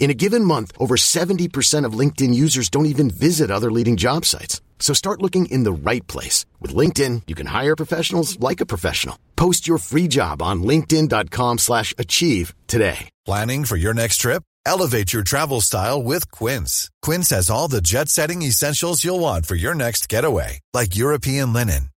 In a given month, over 70% of LinkedIn users don't even visit other leading job sites. So start looking in the right place. With LinkedIn, you can hire professionals like a professional. Post your free job on linkedin.com slash achieve today. Planning for your next trip? Elevate your travel style with Quince. Quince has all the jet-setting essentials you'll want for your next getaway, like European linen,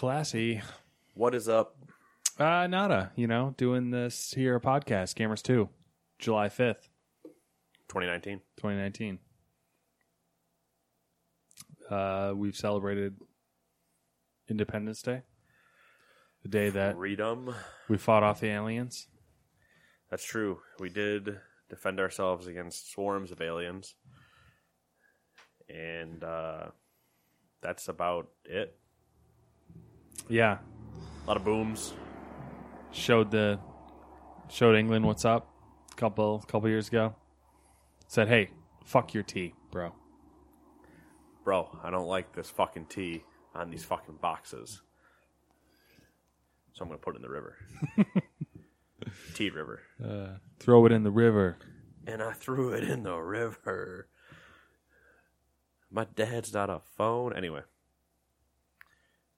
Classy. What is up? Uh, nada. You know, doing this here podcast, Gamers 2, July 5th, 2019. 2019. Uh, we've celebrated Independence Day, the day that Freedom. we fought off the aliens. That's true. We did defend ourselves against swarms of aliens. And uh, that's about it. Yeah, A lot of booms. showed the showed England what's up a couple couple years ago. Said, "Hey, fuck your tea, bro." Bro, I don't like this fucking tea on these fucking boxes. So I'm going to put it in the river. tea river. Uh, throw it in the river. And I threw it in the river. My dad's not a phone. Anyway.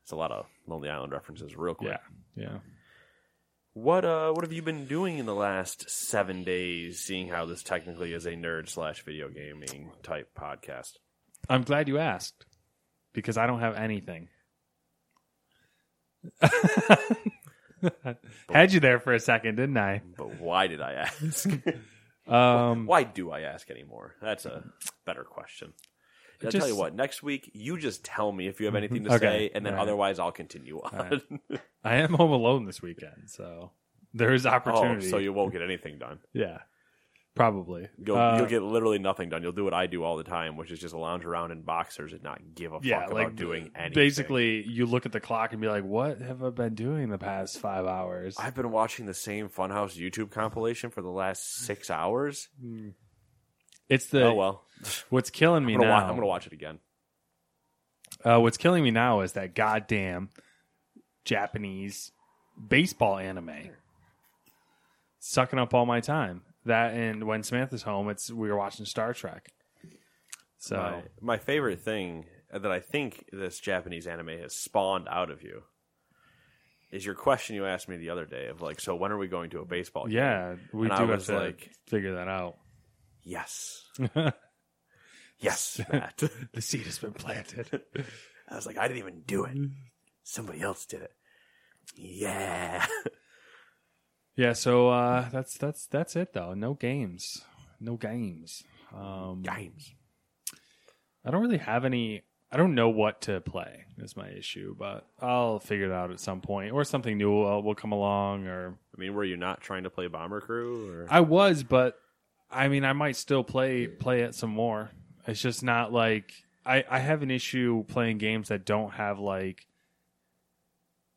It's a lot of Lonely Island references real quick. Yeah, yeah. What uh what have you been doing in the last seven days, seeing how this technically is a nerd slash video gaming type podcast? I'm glad you asked because I don't have anything. Had you there for a second, didn't I? But why did I ask? Um, why do I ask anymore? That's a better question. I'll tell you what, next week you just tell me if you have anything to Okay. say, and then right. otherwise I'll continue on. I am home alone this weekend, so there is oh, opportunity. so you won't get anything done. yeah, probably. You'll, Uh, you'll get literally nothing done. You'll do what I do all the time, which is just lounge around in boxers and not give a yeah, fuck like about doing anything. Basically, you look at the clock and be like, "What have I been doing the past five hours?" I've been watching the same Funhouse YouTube compilation for the last six hours. It's the oh well, what's killing me I'm now. wa- I'm gonna watch it again. Uh, what's killing me now is that goddamn Japanese baseball anime sucking up all my time. That and when Samantha's home, it's we were watching Star Trek. So My, my favorite thing that I think this Japanese anime has spawned out of you is your question you asked me the other day of like, so when are we going to a baseball game? yeah, we And I do have to like- figure that out. Yes. yes, Matt. The seed has been planted. I was like, I didn't even do it. Somebody else did it. Yeah. yeah, so uh, that's that's that's it though. No games, no games. Um, Games. I don't really have any. I don't know what to play. Is my issue, but I'll figure it out at some point, or something new will, will come along, or I mean, were you not trying to play Bomber Crew? Or I was, but I mean, I might still play play it some more. It's just not like I I have an issue playing games that don't have like.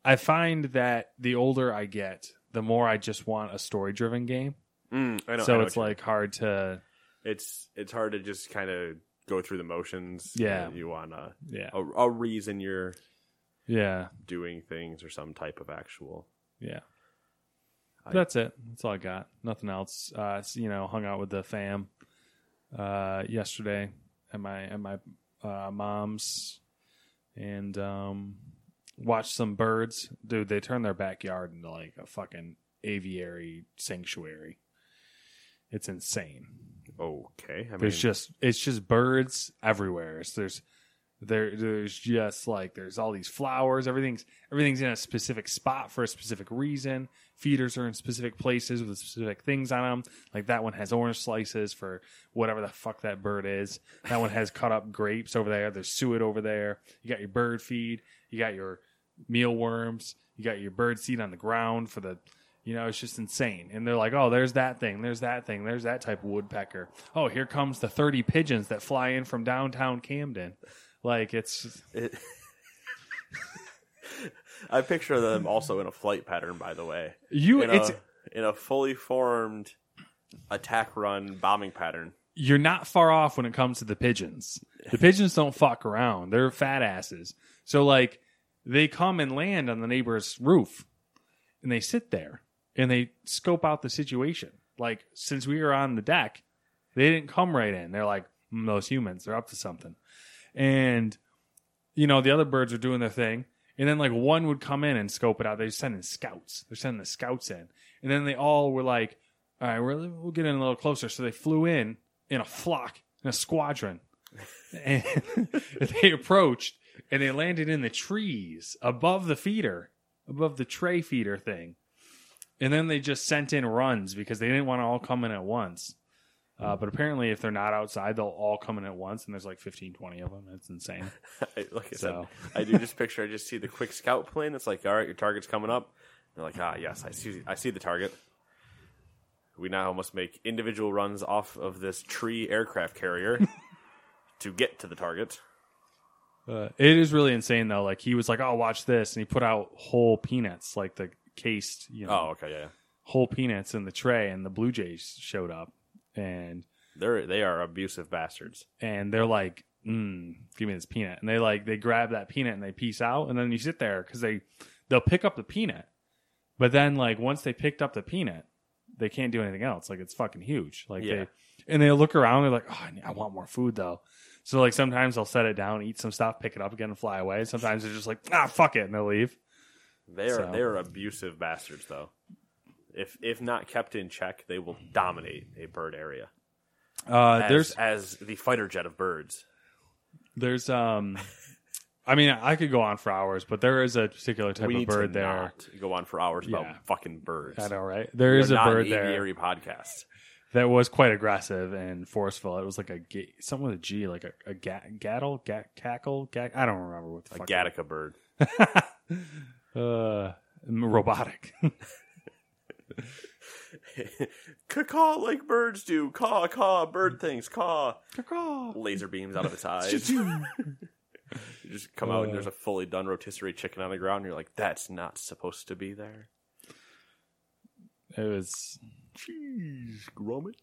I find that the older I get, the more I just want a story driven game. Mm, I know, I so know it's like hard to it's it's hard to just kind of go through the motions. Yeah. you want a, yeah a a reason you're yeah doing things or some type of actual. yeah. I- That's it. That's all I got. Nothing else. Uh, you know, hung out with the fam uh, yesterday at my at my uh, mom's and um, watched some birds. Dude, they turned their backyard into like a fucking aviary sanctuary. It's insane. Okay, I mean, There's just it's just birds everywhere. So there's There, there's just like there's all these flowers. Everything's everything's in a specific spot for a specific reason. Feeders are in specific places with specific things on them. Like that one has orange slices for whatever the fuck that bird is. That one has cut up grapes over there. There's suet over there. You got your bird feed. You got your mealworms. You got your bird seed on the ground for the you know, it's just insane. And they're like, oh, there's that thing, there's that thing, there's that type of woodpecker. Oh, here comes the 30 pigeons that fly in from downtown Camden. Like, it's. It, I picture them also in a flight pattern, by the way. You, in it's. a, in a fully formed attack run bombing pattern. You're not far off when it comes to the pigeons. The pigeons don't fuck around. They're fat asses. So, like, they come and land on the neighbor's roof and they sit there and they scope out the situation. Like, since we were on the deck, they didn't come right in. They're like, mm, those humans, they're up to something. And, you know, the other birds are doing their thing. And then, like, one would come in and scope it out. They're sending scouts. They're sending the scouts in. And then they all were like, all right, we're, we'll get in a little closer. So they flew in in a flock, in a squadron. and they approached and they landed in the trees above the feeder, above the tray feeder thing. And then they just sent in runs because they didn't want to all come in at once. Uh, but apparently, if they're not outside, they'll all come in at once, and there's like 15, 20 of them. It's insane. I, like I So. said, I do just picture. I just see the quick scout plane. It's like, all right, your target's coming up. They're like, ah, yes, I see. I see the target. We now must make individual runs off of this tree aircraft carrier to get to the target. Uh, it is really insane, though. Like, he was like, oh, watch this. And he put out whole peanuts, like the cased, you know, Oh, okay, yeah. whole peanuts in the tray, and the Blue Jays showed up. And They're they are abusive bastards. and they're like, mm, "Give me this peanut," and they like they grab that peanut and they piece out, and then you sit there because they they'll pick up the peanut, but then like once they picked up the peanut, they can't do anything else. Like it's fucking huge. Like Yeah. they and they look around, they're like, "Oh, I, want more food though." So like sometimes they'll set it down, eat some stuff, pick it up again, and fly away. Sometimes they're just like, "Ah, fuck it," and they'll leave. They are So. they are abusive bastards, though. If if not kept in check, they will dominate a bird area. Uh, As, there's as the fighter jet of birds. there's um. I mean, I could go on for hours, but there is a particular type we of bird there. go on for hours Yeah. about fucking birds. I know, right? There We is a bird there. aviary podcast. that was quite aggressive and forceful. It was like a ga- something with a G, like a, a ga- gattle, ga- cackle, ga- I don't remember what the A fuck. Gattaca bird. uh, robotic. Caw like birds do. Caw, caw, bird things. Caw. Caw. Laser beams out of its eyes. you just come out and Uh. there's a fully done rotisserie chicken on the ground. And you're like, that's not supposed to be there. it was Cheese, Gromit.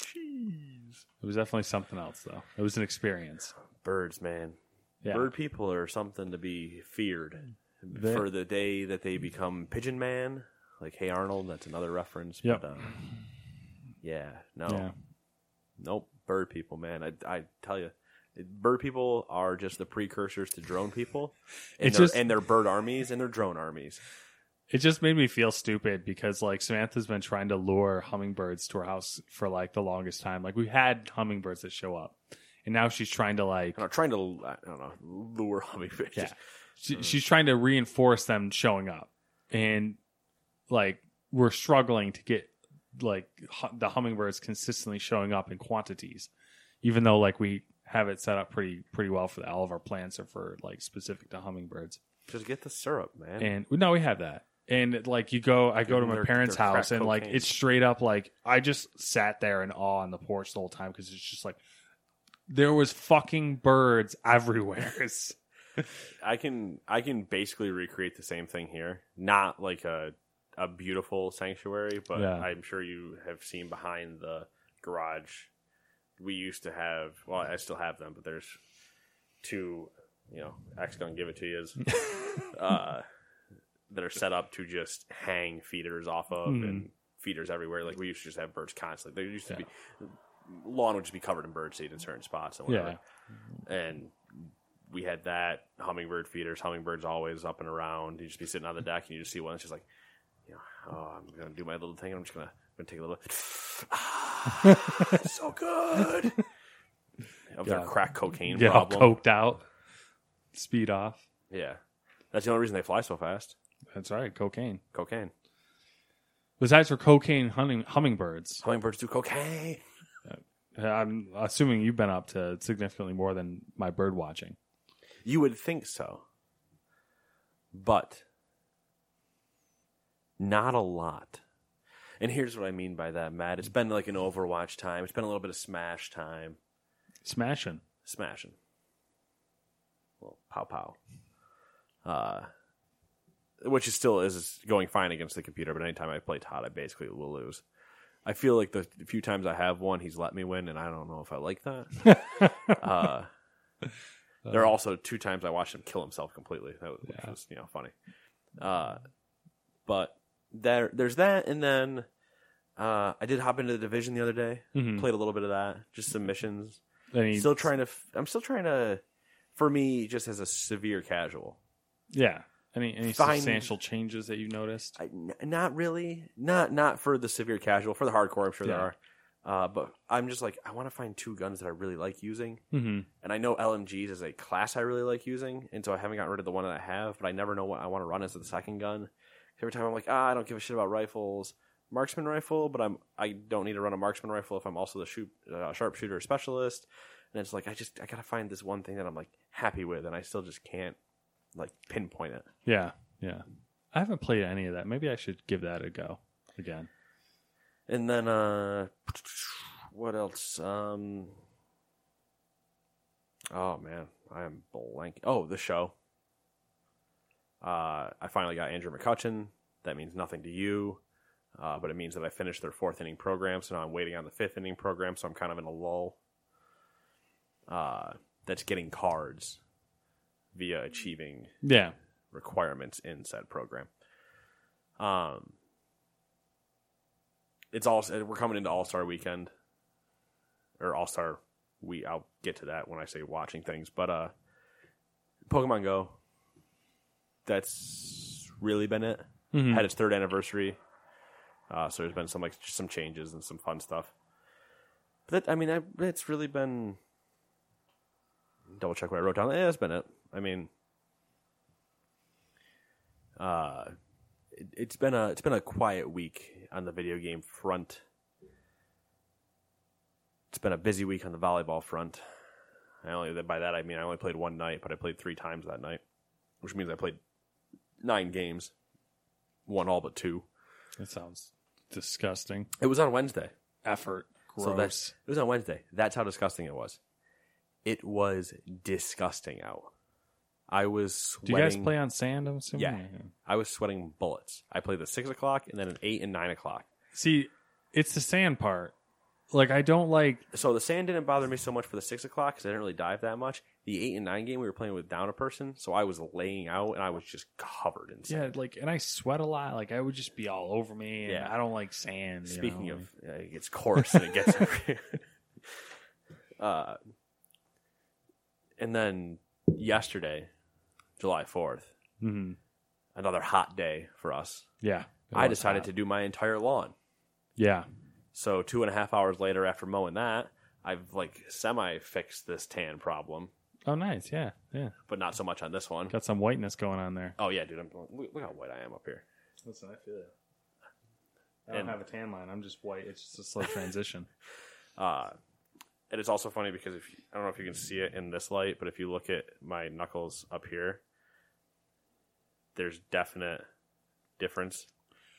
Cheese. it was definitely something else though. It was an experience. Birds, man. Yeah. Bird people are something to be feared. They- For the day that they become pigeon man, like Hey Arnold, that's another reference. Yep. But, uh, yeah, no. Yeah. Nope, bird people, man. I, I tell you, bird people are just the precursors to drone people, and It's they're, just- and they're bird armies and they're drone armies. It just made me feel stupid because like Samantha's been trying to lure hummingbirds to her house for like the longest time. Like we had hummingbirds that show up, and now she's trying to like trying to, I don't know, lure hummingbirds. Yeah. she, she's trying to reinforce them showing up and like we're struggling to get like hu- the hummingbirds consistently showing up in quantities even though like we have it set up pretty pretty well for all of our plants are for like specific to hummingbirds Just get the syrup, man. and no we have that and like you go i go to them my their- parents their crack house and like cocaine. it's straight up like i just sat there in awe on the porch the whole time because it's just like there was fucking birds everywhere It's- I can I can basically recreate the same thing here. Not like a a beautiful sanctuary, but Yeah. I'm sure you have seen behind the garage. We used to have well, I still have them, but there's two. You know, X gonna give it to you is uh, that are set up to just hang feeders off of Hmm. and feeders everywhere. Like we used to just have birds constantly. There used to be lawn would just be covered in bird seed in certain spots and whatever yeah and we had that hummingbird feeders. Hummingbirds always up and around. You just be sitting on the deck and you just see one. It's just like, oh, I'm gonna do my little thing. I'm just gonna, gonna take a little. Ah, so good. Of their Yeah. crack cocaine get all problem. coked out speed off. Yeah, that's the only reason they fly so fast. That's right, cocaine. Cocaine. Besides for cocaine hunting hummingbirds, Hummingbirds do cocaine. I'm assuming you've been up to significantly more than my bird watching. You would think so, but not a lot. And here's what I mean by that, Matt. It's been like an Overwatch time. It's been a little bit of Smash time. Smashing. Smashing. Well, pow pow. Uh, which is still is going fine against the computer, but anytime I play Todd, I basically will lose. I feel like the few times I have won, he's let me win, and I don't know if I like that. uh, there are also two times I watched him kill himself completely. That was, which Yeah. was you know funny. Uh, but there, there's that, and then uh, I did hop into the division the other day. Mhm. Played a little bit of that, just some missions. Any, Still trying to. f- I'm still trying to. For me, just as a severe casual, yeah. Any any Find- substantial changes that you've noticed? I, n- not really. Not not for the severe casual. For the hardcore, I'm sure there are. Uh, but I'm just like I want to find two guns that I really like using, Mm-hmm. and I know LMGs is a class I really like using, and so I haven't gotten rid of the one that I have. But I never know what I want to run as the second gun. Every time I'm like, ah, I don't give a shit about rifles, marksman rifle, but I'm I don't need to run a marksman rifle if I'm also the shoot uh, sharpshooter specialist. And it's like I just I gotta find this one thing that I'm like happy with, and I still just can't like pinpoint it. Yeah, yeah. I haven't played any of that. Maybe I should give that a go again. And then uh what else? Um Oh man, I am blank. Oh, the show. Uh I finally got Andrew McCutchen. That means nothing to you. Uh, but it means that I finished their fourth inning program, so now I'm waiting on the fifth inning program, so I'm kind of in a lull. Uh that's getting cards via achieving Yeah, requirements in said program. Um, it's all we're coming into All Star Weekend or All Star. We I'll get to that when I say watching things, but uh, Pokemon Go. That's really been it. Mhm. Had its third anniversary, uh, so there's been some like some changes and some fun stuff. But that, I mean, I, it's really been. Double check what I wrote down. Yeah, that's been it. I mean, uh, it, it's been a it's been a quiet week on the video game front. It's been a busy week on the volleyball front. I only by that I mean I only played one night, but I played three times that night, which means I played nine games, won all but two. that sounds disgusting. It was on Wednesday. Effort. Gross. So that's it was on Wednesday. That's how disgusting it was. It was disgusting out. I was sweating. Do you guys play on sand? I'm assuming. Yeah. I was sweating bullets. I played the six o'clock and then an eight and nine o'clock. See, it's the sand part. Like I don't like. So the sand didn't bother me so much for the six o'clock because I didn't really dive that much. The eight and nine game we were playing with down a person, so I was laying out and I was just covered in sand. Yeah, like, and I sweat a lot. Like I would just be all over me. And Yeah. I don't like sand. you Speaking know? of, uh, it gets coarse and it gets uh, and then yesterday, July fourth, Mhm. another hot day for us. yeah, I decided hot. to do my entire lawn. Yeah, So two and a half hours later, after mowing that, I've like semi fixed this tan problem, Oh, nice. Yeah, yeah. but not so much on this one. Got some whiteness going on there. Oh yeah, dude, I'm, look, look how white I am up here. Listen, I feel it. I don't And- have a tan line. I'm just white. It's just a slow transition. Uh, and it's also funny because if I don't know if you can see it in this light, but if you look at my knuckles up here, there's definite difference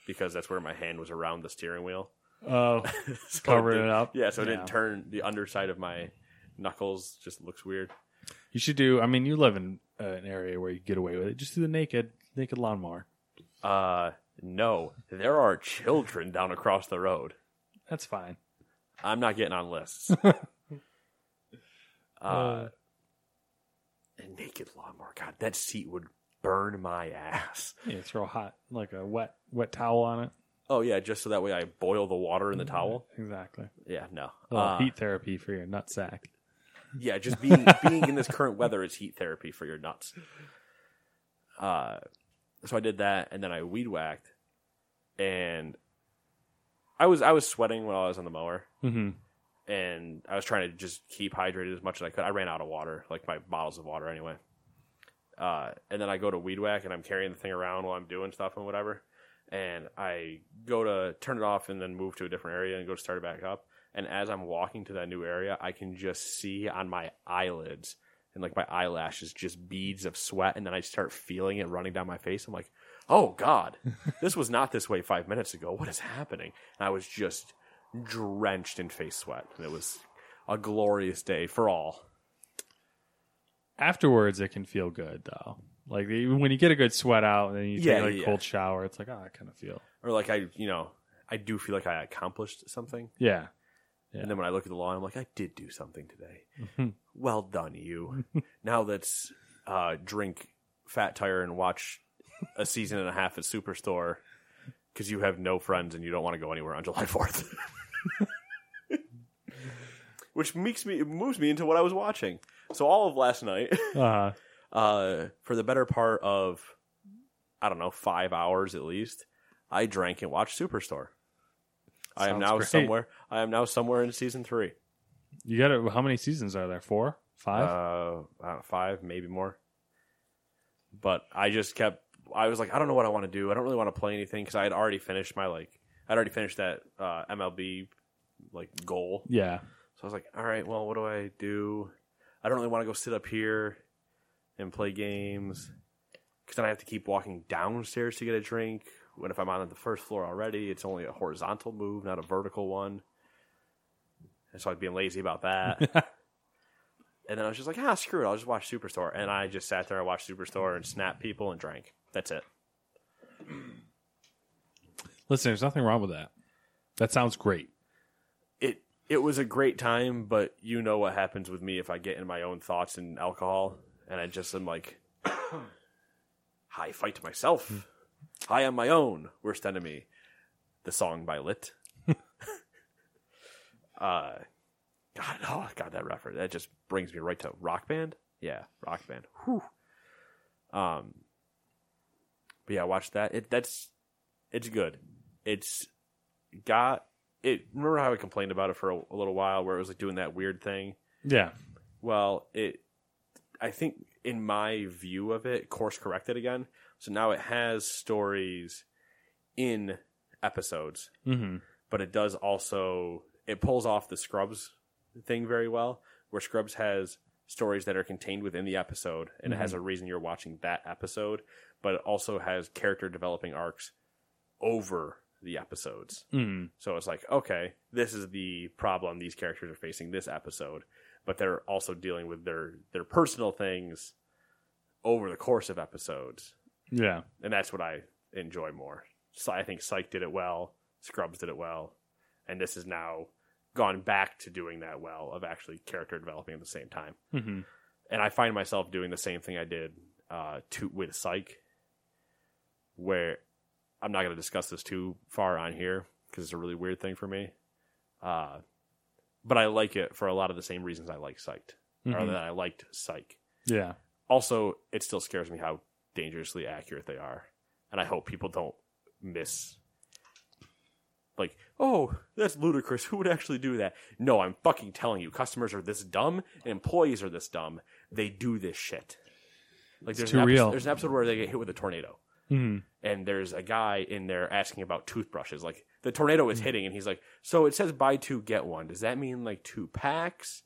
because that's where my hand was around the steering wheel. Oh, So Covered didn't- it up? Yeah, so it Yeah. didn't turn. The underside of my knuckles just looks weird. You should do. I mean, you live in uh, an area where you get away with it. Just do the naked, naked lawnmower. Uh, no, there are children down across the road. That's fine. I'm not getting on lists. uh, a naked lawnmower. God, that seat would burn my ass. Yeah, throw hot like a wet, wet towel on it. Oh yeah, just so that way I boil the water in the towel. Exactly. Yeah, no. Uh, heat therapy for your nut sack. Yeah, just being being in this current weather is heat therapy for your nuts. Uh, so I did that, and then I weed whacked, and I was I was sweating while I was on the mower, Mm-hmm. and I was trying to just keep hydrated as much as I could. I ran out of water, like my bottles of water anyway. Uh, and then I go to weed whack and I'm carrying the thing around while I'm doing stuff and whatever. And I go to turn it off and then move to a different area and go to start it back up. And as I'm walking to that new area, I can just see on my eyelids and like my eyelashes just beads of sweat. And then I start feeling it running down my face. I'm like, oh God, this was not this way five minutes ago. What is happening? And I was just drenched in face sweat. And it was a glorious day for all. Afterwards, it can feel good though. Like when you get a good sweat out and then you take Yeah, like a yeah. cold shower, it's like oh, I kind of feel Or like I, you know, I do feel like I accomplished something. yeah. And then when I look at the law, I'm like, I did do something today. well done, you. now let's uh, drink Fat Tire and watch a season and a half at Superstore because you have no friends and you don't want to go anywhere on July 4th. Which makes me moves me into what I was watching. So all of last night, Uh, uh, for the better part of I don't know five hours at least, I drank and watched Superstore. I am now great. somewhere. I am now somewhere in season three. you got to How many seasons are there? Four, five? Uh, know, five, maybe more. But I just kept. I was like, I don't know what I want to do. I don't really want to play anything because I had already finished my like. I'd already finished that uh, MLB like goal. yeah. So I was like, all right, well, what do I do? I don't really want to go sit up here and play games because then I have to keep walking downstairs to get a drink. When if I'm on the first floor already, it's only a horizontal move, not a vertical one. And so I'd being lazy about that. and then I was just like, ah, screw it. I'll just watch Superstore. And I just sat there and watched Superstore and snapped people and drank. That's it. Listen, there's nothing wrong with that. That sounds great. it it was a great time, but you know what happens with me if I get in my own thoughts and alcohol, and I just am like, "Hi, fight myself. I am my own worst enemy." The song by Lit. uh, God, oh God, that reference that just brings me right to Rock Band. Yeah, Rock Band. Whew. Um, but yeah, watch that. It that's it's good. It's got it. Remember how I complained about it for a, a little while, where it was like doing that weird thing. Yeah. Well, it. I think in my view of it, course corrected again. So now it has stories in episodes, Mm-hmm. but it does also it pulls off the Scrubs thing very well, where Scrubs has stories that are contained within the episode, and it has a reason you're watching that episode, but it also has character developing arcs over the episodes. Mm-hmm. So it's like, okay, this is the problem these characters are facing this episode, but they're also dealing with their their personal things over the course of episodes, Yeah. and that's what I enjoy more. So I think Psych did it well, Scrubs did it well, and this has now gone back to doing that well of actually character developing at the same time. Mm-hmm. And I find myself doing the same thing I did uh, to with Psych, where I'm not going to discuss this too far on here because it's a really weird thing for me. Uh, but I like it for a lot of the same reasons I like Psych, or Mhm. that I liked Psych. Yeah. Also, it still scares me how dangerously accurate they are, and I hope people don't miss. Like, oh, that's ludicrous. Who would actually do that? No, I'm fucking telling you, customers are this dumb, and employees are this dumb. They do this shit. Like, there's too an episode, real. There's an episode where they get hit with a tornado, Mm-hmm. and there's a guy in there asking about toothbrushes. Like, the tornado is hitting, and he's like, "So it says buy two get one. Does that mean like two packs,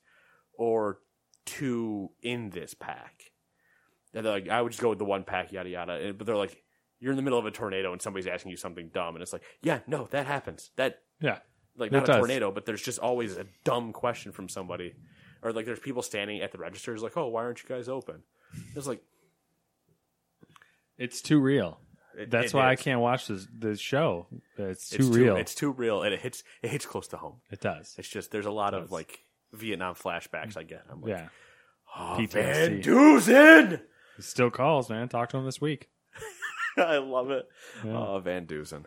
or two in this pack?" And they're like, "I would just go with the one pack, yada yada." And- But they're like, "You're in the middle of a tornado, and somebody's asking you something dumb," and it's like, "Yeah, no, that happens. That Yeah. like not a does. tornado, but there's just always a dumb question from somebody, or like there's people standing at the registers like, "Oh, why aren't you guys open?" It's like It's too real. it- That's it why I can't watch this this show. It's too It's real. It's too real, and it hits it hits close to home. it does. It's just there's a lot of like Vietnam flashbacks I get. I'm like, yeah. oh, PTSD. Van Dusen. He still calls, man. Talk to him this week. I love it. Yeah. Oh, Van Dusen.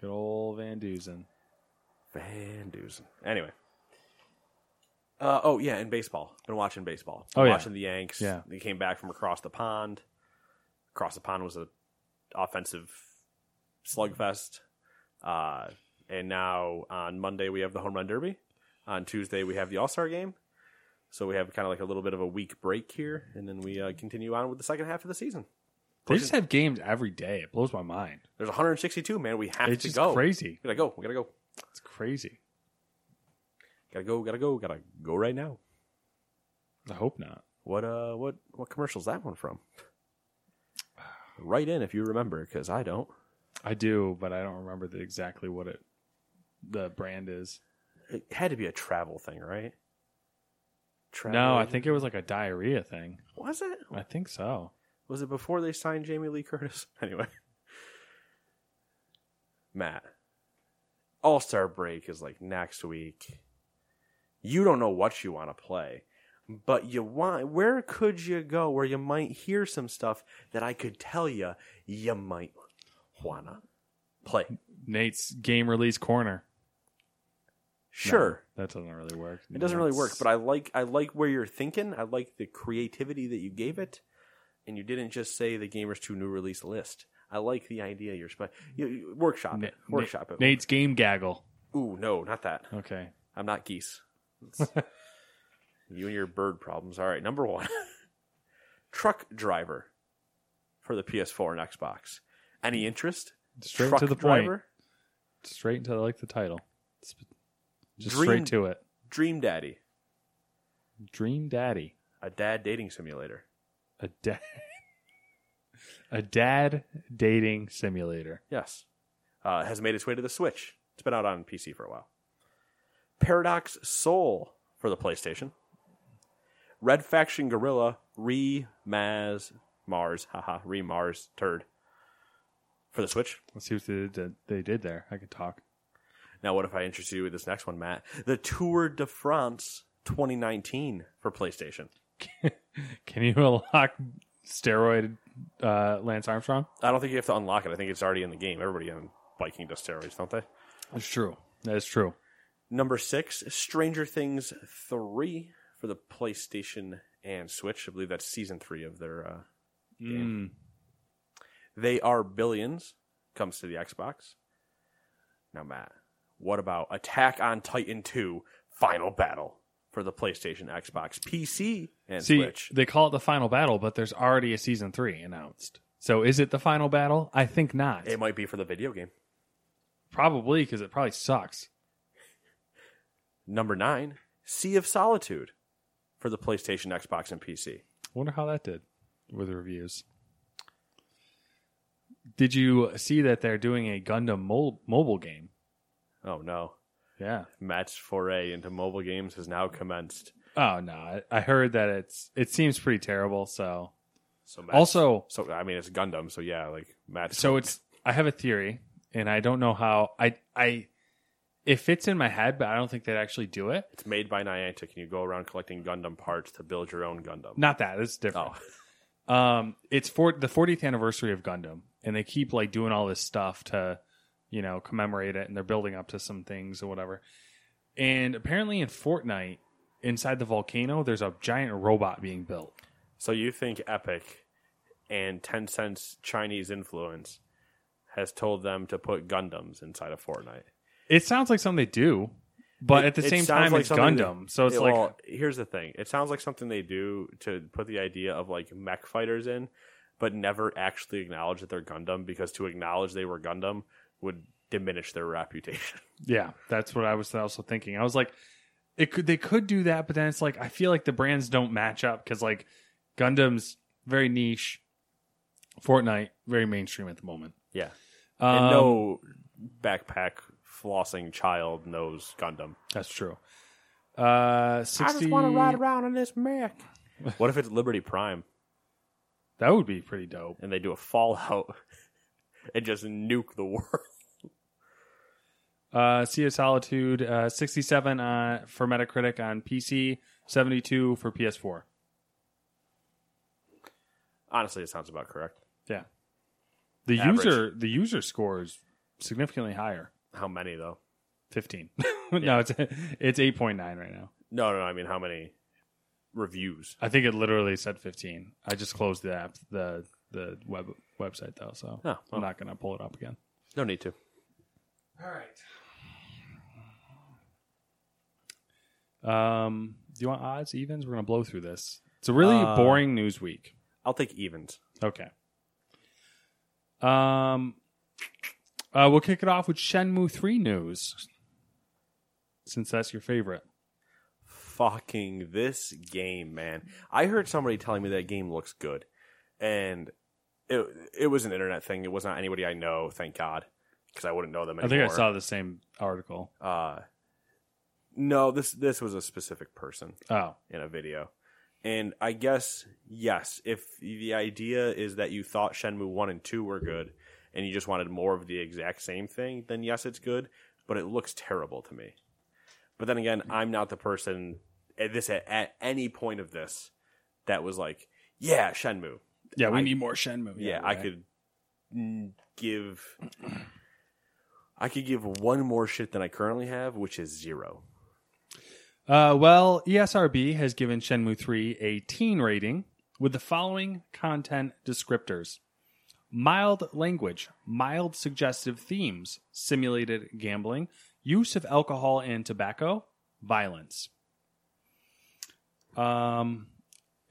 Good old Van Dusen. Van Dusen. Anyway. Uh, oh yeah, in baseball. Been watching baseball. Oh, yeah. watching the Yanks. Yeah. They came back from across the pond. Across the pond was a offensive slugfest. Uh, and now on Monday we have the home run derby. On Tuesday we have the All Star game. So we have kind of like a little bit of a week break here, and then we uh, continue on with the second half of the season. They just have games every day. It blows my mind. There's 162, man. We have It's to go. crazy. We gotta go. We gotta go. It's crazy. Gotta go. Gotta go. Gotta go right now. I hope not. What uh? What what commercial's that one from? Write in if you remember, because I don't. I do, but I don't remember the, exactly what it the brand is. It had to be a travel thing, right? Travel no, I think it was like a diarrhea thing. was it. I think so. Was it before they signed Jamie Lee Curtis? Anyway, Matt, All Star Break is like next week. You don't know what you want to play, but you want. Where could you go where you might hear some stuff that I could tell you you might wanna play? Nate's game release corner. Sure. No, that doesn't really work. It doesn't really work, but I like I like where you're thinking. I like the creativity that you gave it, and you didn't just say the Gamers Two new release list. I like the idea you're sp- you, you workshop it, workshop it. Nate's game gaggle. Ooh, no, not that. Okay. I'm not geese. You and your bird problems. All right, number one, truck driver for the PS4 and Xbox. Any interest? Straight truck to the point. driver? Straight into I like the title. Just Dream- straight to it. Dream Daddy, Dream Daddy. a dad dating simulator. A dad. a dad dating simulator. Yes. Uh, has made its way to the Switch. It's been out on PC for a while. Paradox Soul for the PlayStation. Red Faction Guerrilla Re Maz Mars. Haha, Re Mars Turd. For the Switch. Let's see what they did, they did there. I could talk. Now, what if I interest you with this next one, Matt? The Tour de France 2019 for PlayStation. Can you unlock steroid uh, Lance Armstrong? I don't think you have to unlock it. I think it's already in the game. Everybody on biking does steroids, don't they? That's true. That is true. Number six, Stranger Things 3 for the PlayStation and Switch. I believe that's season three of their uh, game. They Are Billions comes to the Xbox. Now, Matt, what about Attack on Titan 2 Final Battle for the PlayStation, Xbox, PC, and See, Switch? they call it the final battle, but there's already a season three announced. So is it the final battle? I think not. It might be for the video game. probably because it probably sucks. Number nine, Sea of Solitude for the PlayStation, Xbox, and PC. Wonder how that did with the reviews. Did you see that they're doing a Gundam mo- mobile game? Oh no. Yeah. Matt's foray into mobile games has now commenced. Oh no, I, I heard that it's it seems pretty terrible. So So Matt's, also, so I mean it's Gundam, so yeah, like Matt's so it's I have a theory, and I don't know how I I it fits in my head, but I don't think they'd actually do it. it's made by Niantic, and you go around collecting Gundam parts to build your own Gundam. Not that it's different. Oh, Um, it's for the 40th anniversary of Gundam, and they keep like doing all this stuff to, you know, commemorate it, and they're building up to some things or whatever. And apparently, in Fortnite, inside the volcano, there's a giant robot being built. so you think Epic and Tencent's Chinese influence has told them to put Gundams inside of Fortnite? It sounds like something they do, but It- at the same time, like it's Gundam, that- so it's it- like well, here's the thing: it sounds like something they do to put the idea of like mech fighters in, but never actually acknowledge that they're Gundam because to acknowledge they were Gundam would diminish their reputation. Yeah, that's what I was also thinking. I was like, it could they could do that, but then it's like I feel like the brands don't match up because like Gundam's very niche, Fortnite very mainstream at the moment. Yeah, Um, and no backpack flossing child knows Gundam. that's true. Uh, sixty. around in this mech. what if it's Liberty Prime That would be pretty dope. and they do a Fallout and just nuke the world? Uh, Sea of Solitude, uh, sixty-seven uh, for Metacritic on PC, seventy-two for PS4. Honestly, it sounds about correct. Yeah, the Average. user the user score is significantly higher. How many though? 15. no, it's it's 8.9 right now. No, no, no I mean how many reviews? I think it literally said 15. I just closed the app, the the web website though, so Oh, well. I'm not going to pull it up again. No need to. All right. Um, do you want odds, evens? We're gonna blow through this. It's a really Uh, boring news week. I'll take evens. Okay. Um, uh, we'll kick it off with Shenmue Three news, since that's your favorite. Fucking this game, man. I heard somebody telling me that game looks good. And it it was an internet thing. It was not anybody I know, thank God. Because I wouldn't know them I think I saw the same article. uh no, this this was a specific person Oh, in a video. And I guess yes, if the idea is that you thought Shenmue 1 and 2 were good and you just wanted more of the exact same thing, then yes, it's good, but it looks terrible to me. But then again, I'm not the person at this at, at any point of this that was like, yeah, Shenmue. yeah. We I- need more Shenmue. Yeah, I right. could mm, give I could give one more shit than I currently have, which is zero. Uh, well, ESRB has given Shenmue 3 a teen rating with the following content descriptors mild language, mild suggestive themes, simulated gambling, use of alcohol and tobacco, violence. Um,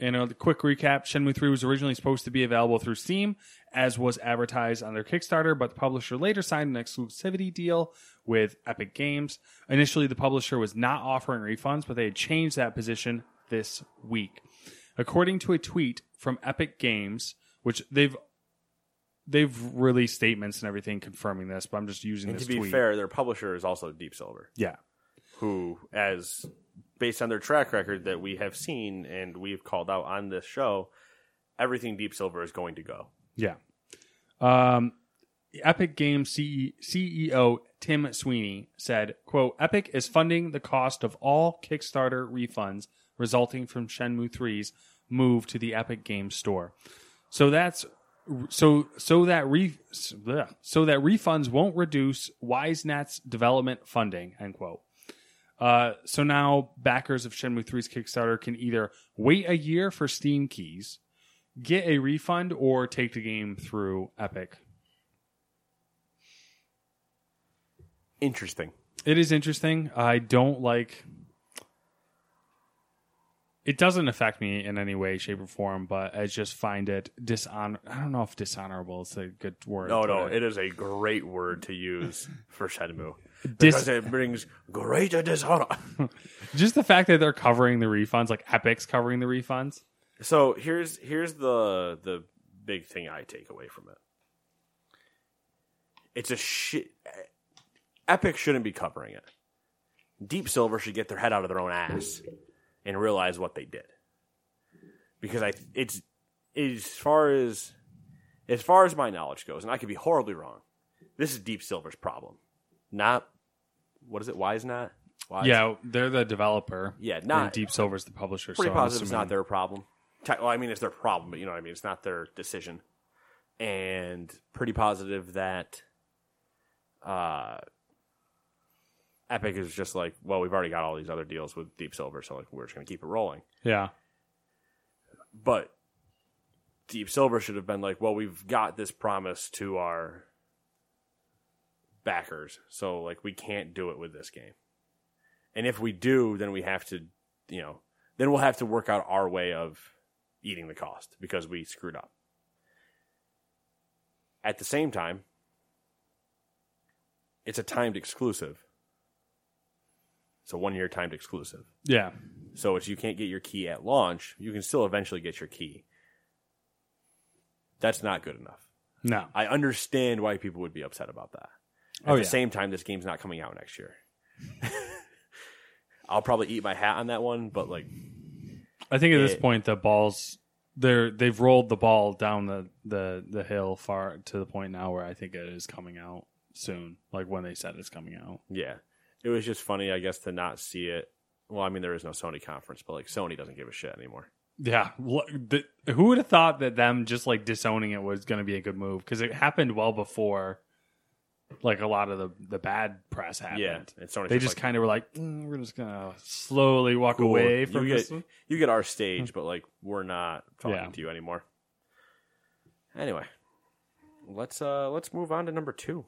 in a quick recap, Shenmue 3 was originally supposed to be available through Steam, as was advertised on their Kickstarter, but the publisher later signed an exclusivity deal with Epic Games. Initially, the publisher was not offering refunds, but they had changed that position this week. According to a tweet from Epic Games, which they've they've released statements and everything confirming this, but I'm just using And this to be tweet. fair, their publisher is also Deep Silver, yeah, who, as based on their track record that we have seen and we've called out on this show, everything Deep Silver is going to go. Yeah. Um, Epic Games CE CEO Tim Sweeney said, quote, Epic is funding the cost of all Kickstarter refunds resulting from Shenmue 3's move to the Epic Games Store. So that's so so that re, so that refunds won't reduce Ys Net's development funding, end quote. Uh, so now backers of Shenmue 3's Kickstarter can either wait a year for Steam keys, get a refund, or take the game through Epic. Interesting. It is interesting. I don't like. It doesn't affect me in any way, shape, or form, but I just find it dishonor. I don't know if dishonorable is a good word. No, no, but it is a great word to use for Shenmue. Dis- Because it brings greater dishonor. just the fact that they're covering the refunds, like Epic's covering the refunds. So here's here's the the big thing I take away from it. It's a shit. Epic shouldn't be covering it. Deep Silver should get their head out of their own ass and realize what they did. Because I it's as far as as far as my knowledge goes, and I could be horribly wrong. This is Deep Silver's problem, not what is it? Why is not? Why Yeah, they're the developer. Yeah, and not- Deep Silver's the publisher. pretty so positive it's not their problem. Well, I mean, it's their problem, but you know what I mean. It's not their decision, and pretty positive that uh, Epic is just like, well, we've already got all these other deals with Deep Silver, so like we're just going to keep it rolling. Yeah, But Deep Silver should have been like, well, we've got this promise to our backers, so like we can't do it with this game. And if we do, then we have to, you know, then we'll have to work out our way of eating the cost because we screwed up. At the same time, it's a timed exclusive. It's a one year timed exclusive. yeah, So if you can't get your key at launch, you can still eventually get your key. That's not good enough. no, I understand why people would be upset about that. At Oh, the yeah. same time, this game's not coming out next year. I'll probably eat my hat on that one, but like, I think at this point the balls they're they've rolled the ball down the, the the hill far to the point now where I think it is coming out soon. Like when they said it's coming out. yeah, it was just funny, I guess, to not see it. Well, I mean, there is no Sony conference, but like, Sony doesn't give a shit anymore. Yeah, who would have thought that them just like disowning it was going to be a good move? Because it happened well before, like a lot of the the bad press happened. Yeah, Sony's they just like, kind of were like, "Mm, we're just gonna slowly walk cool, away from you this. get you get our stage, but like we're not talking Yeah. to you anymore. Anyway, let's uh let's move on to number two.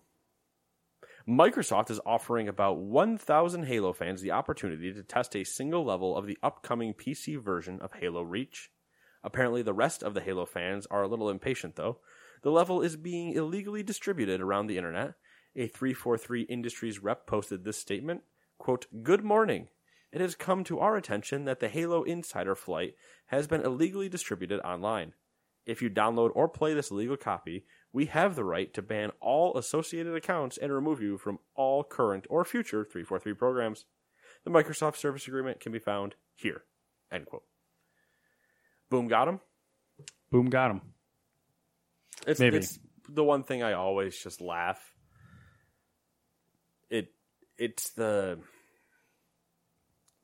Microsoft is offering about 1,000 Halo fans the opportunity to test a single level of the upcoming PC version of Halo Reach. Apparently, the rest of the Halo fans are a little impatient, though. The level is being illegally distributed around the internet. A 343 Industries rep posted this statement quote, Good morning. It has come to our attention that the Halo Insider flight has been illegally distributed online. If you download or play this illegal copy, we have the right to ban all associated accounts and remove you from all current or future 343 programs. The Microsoft Service Agreement can be found here. End quote. Boom, got him. Boom, got him. It's, Maybe. it's the one thing I always just laugh. It it's the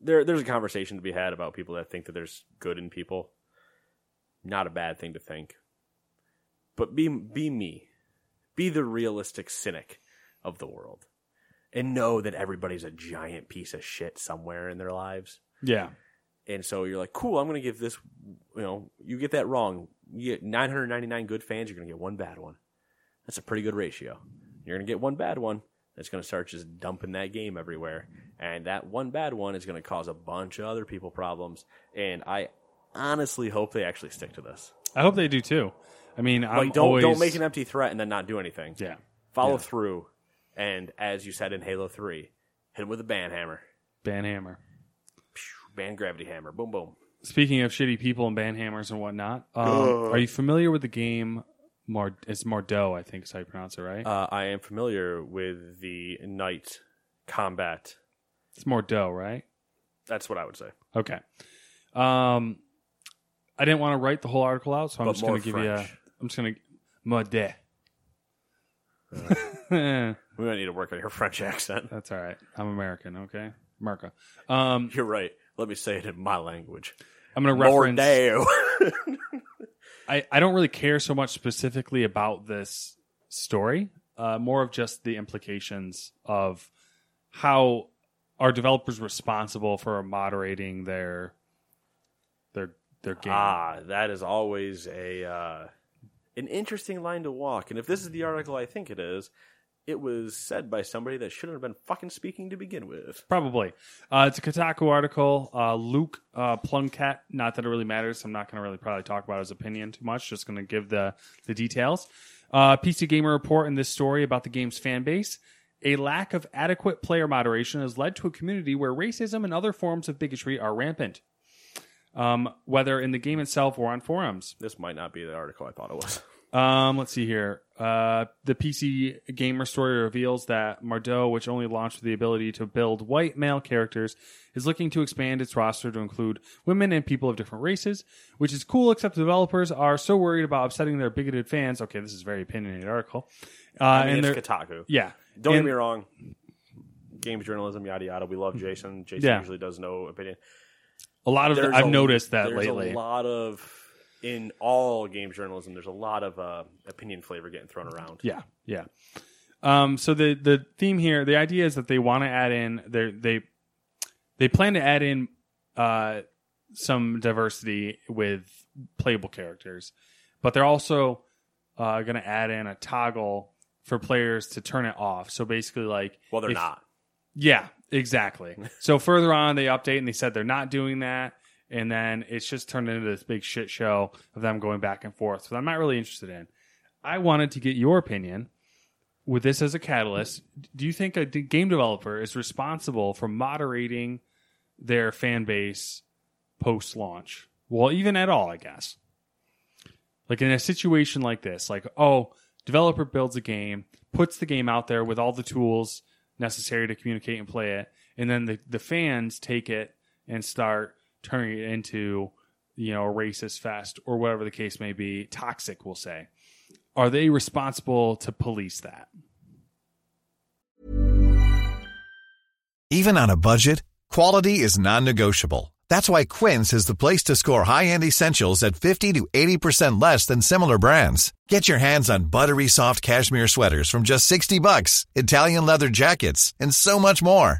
there there's a conversation to be had about people that think that there's good in people. Not a bad thing to think. But be be me. Be the realistic cynic of the world. And know that everybody's a giant piece of shit somewhere in their lives. Yeah. And so you're like, cool, I'm going to give this, you know, you get that wrong. You get 999 good fans, you're going to get one bad one. That's a pretty good ratio. You're going to get one bad one that's going to start just dumping that game everywhere. And that one bad one is going to cause a bunch of other people problems. And I honestly hope they actually stick to this. I hope they do too. I mean, I'm don't, always, don't make an empty threat and then not do anything. Yeah. Follow Yeah. through. And as you said in Halo 3, hit him with a ban hammer. Ban hammer. Ban gravity hammer. Boom, boom. Speaking of shitty people and ban hammers and whatnot, um, are you familiar with the game? Mar- it's Mordhau, I think is how you pronounce it, right? Uh, I am familiar with the Knight combat. it's Mordhau, right? That's what I would say. Okay. Um, I didn't want to write the whole article out, so I'm But just going to give you a. French. I'm just going to Mordhau. We might need to work on your French accent. That's all right. I'm American, okay? America. Um, You're right. Let me say it in my language. I'm going to reference. I, I don't really care so much specifically about this story, uh, more of just the implications of how are developers responsible for moderating their their their game. ah, that is always a uh, an interesting line to walk. And if this is the article I think it is, it was said by somebody that shouldn't have been fucking speaking to begin with. Probably. Uh, it's a Kotaku article. Uh, Luke uh, Plunkett, not that it really matters. I'm not going to really probably talk about his opinion too much. Just going to give the, the details. Uh, PC Gamer report in this story about the game's fan base. A lack of adequate player moderation has led to a community where racism and other forms of bigotry are rampant, um, whether in the game itself or on forums. This might not be the article I thought it was. Um, let's see here. Uh, the PC Gamer story reveals that Mordhau, which only launched with the ability to build white male characters, is looking to expand its roster to include women and people of different races, which is cool, except the developers are so worried about upsetting their bigoted fans. Okay, this is a very opinionated article. Uh, I mean, and it's Kotaku. yeah. Don't And- get me wrong. Games journalism, yada yada. We love Jason. Jason Yeah. usually does no opinion. A lot of the, I've a- noticed that there's lately. a lot of in all game journalism. There's a lot of uh, opinion flavor getting thrown around. Yeah, yeah. Um, so the the theme here, the idea is that they want to add in they they they plan to add in uh, some diversity with playable characters, but they're also uh, going to add in a toggle for players to turn it off. So basically, like, Well, they're if- not. yeah, exactly. so further on, they update and they said they're not doing that. And then it's just turned into this big shit show of them going back and forth. So I'm not really interested in. I wanted to get your opinion with this as a catalyst. Do you think a game developer is responsible for moderating their fan base post launch? Well, even at all, I guess. Like in a situation like this, like, oh, developer builds a game, puts the game out there with all the tools necessary to communicate and play it, and then the, the fans take it and start turning it into, you know, a racist fest or whatever the case may be, toxic, we'll say. Are they responsible to police that? Even on a budget, quality is non-negotiable. That's why Quince is the place to score high-end essentials at 50 to 80% less than similar brands. Get your hands on buttery soft cashmere sweaters from just 60 bucks, Italian leather jackets, and so much more.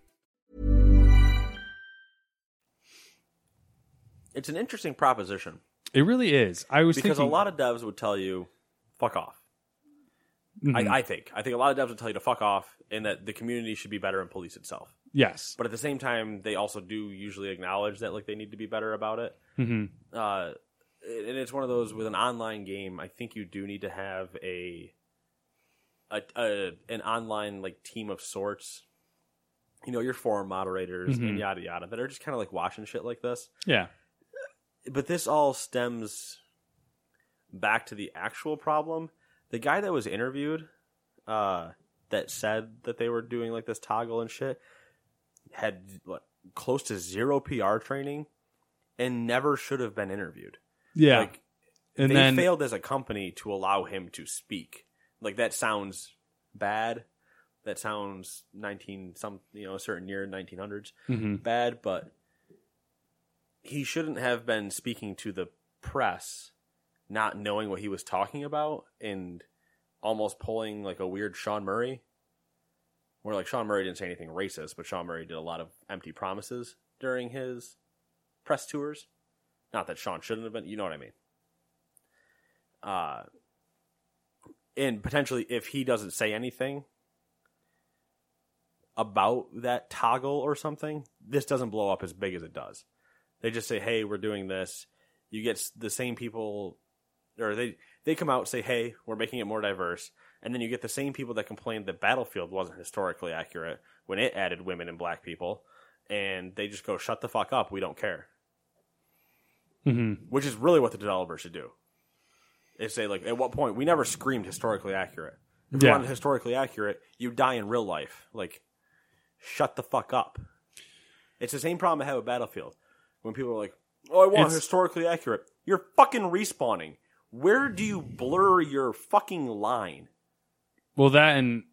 It's an interesting proposition It really is. I was because thinking, a lot of devs would tell you, "Fuck off." Mhm. I, I think. I think a lot of devs would tell you to fuck off, and that the community should be better and police itself. yes. But at the same time, they also do usually acknowledge that like they need to be better about it. hmm Uh, and it's one of those with an online game. I think you do need to have a, a, a an online like team of sorts. You know, your forum moderators Mhm. and yada yada that are just kind of like watching shit like this. Yeah. But this all stems back to the actual problem. The guy that was interviewed, uh, that said that they were doing like this toggle and shit, had what, close to zero PR training, and never should have been interviewed. Yeah. Like and they then failed as a company to allow him to speak. Like that sounds bad. That sounds nineteen some you know a certain year nineteen hundreds Mhm. bad, but he shouldn't have been speaking to the press, not knowing what he was talking about, and almost pulling like a weird Sean Murray, where like Sean Murray didn't say anything racist, but Sean Murray did a lot of empty promises during his press tours. Not that Sean shouldn't have been, you know what I mean. Uh, and potentially, if he doesn't say anything about that toggle or something, this doesn't blow up as big as it does. They just say, "Hey, we're doing this." You get the same people, or they they come out and say, "Hey, we're making it more diverse," and then you get the same people that complained that Battlefield wasn't historically accurate when it added women and black people, and they just go, "Shut the fuck up, we don't care." Mhm. which is really what the developer should do. Is say like, at what point we never screamed historically accurate. If you Yeah. wanted historically accurate, you die in real life. Like, shut the fuck up. It's the same problem I have with Battlefield. When people are like, "Oh, I want It's- historically accurate," you're fucking respawning. Where do you blur your fucking line? Well, that and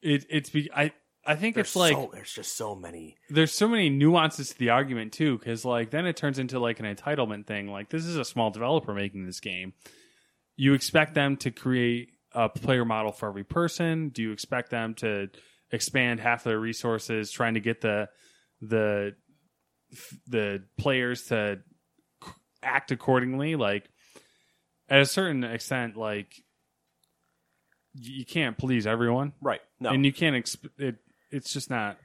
it, it's be, I I think There's it's like so, there's just so many. there's so many nuances to the argument too, because like then it turns into like an entitlement thing. Like this is a small developer making this game. You expect them to create a player model for every person? Do you expect them to expand half their resources trying to get the the the players to act accordingly? Like at a certain extent, like you can't please everyone, Right? No, and you can't. Exp- it it's just not.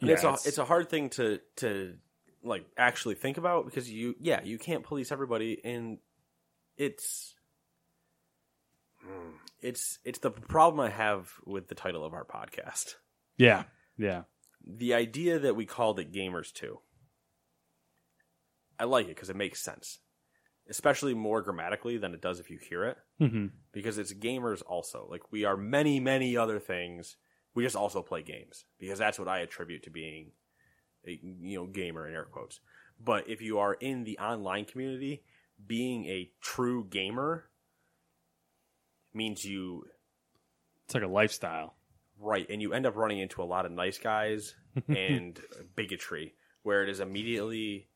And Yeah, it's a it's a hard thing to to like actually think about because you yeah you can't police everybody and it's Hmm. it's it's the problem I have with the title of our podcast. yeah, yeah. The idea that we called it Gamers Too. I like it because it makes sense, especially more grammatically than it does if you hear it hmm because it's gamers also. Like we are many, many other things. We just also play games because that's what I attribute to being a you know gamer in air quotes. But if you are in the online community, being a true gamer means you It's like a lifestyle. Right, and you end up running into a lot of nice guys and bigotry, where it is immediately,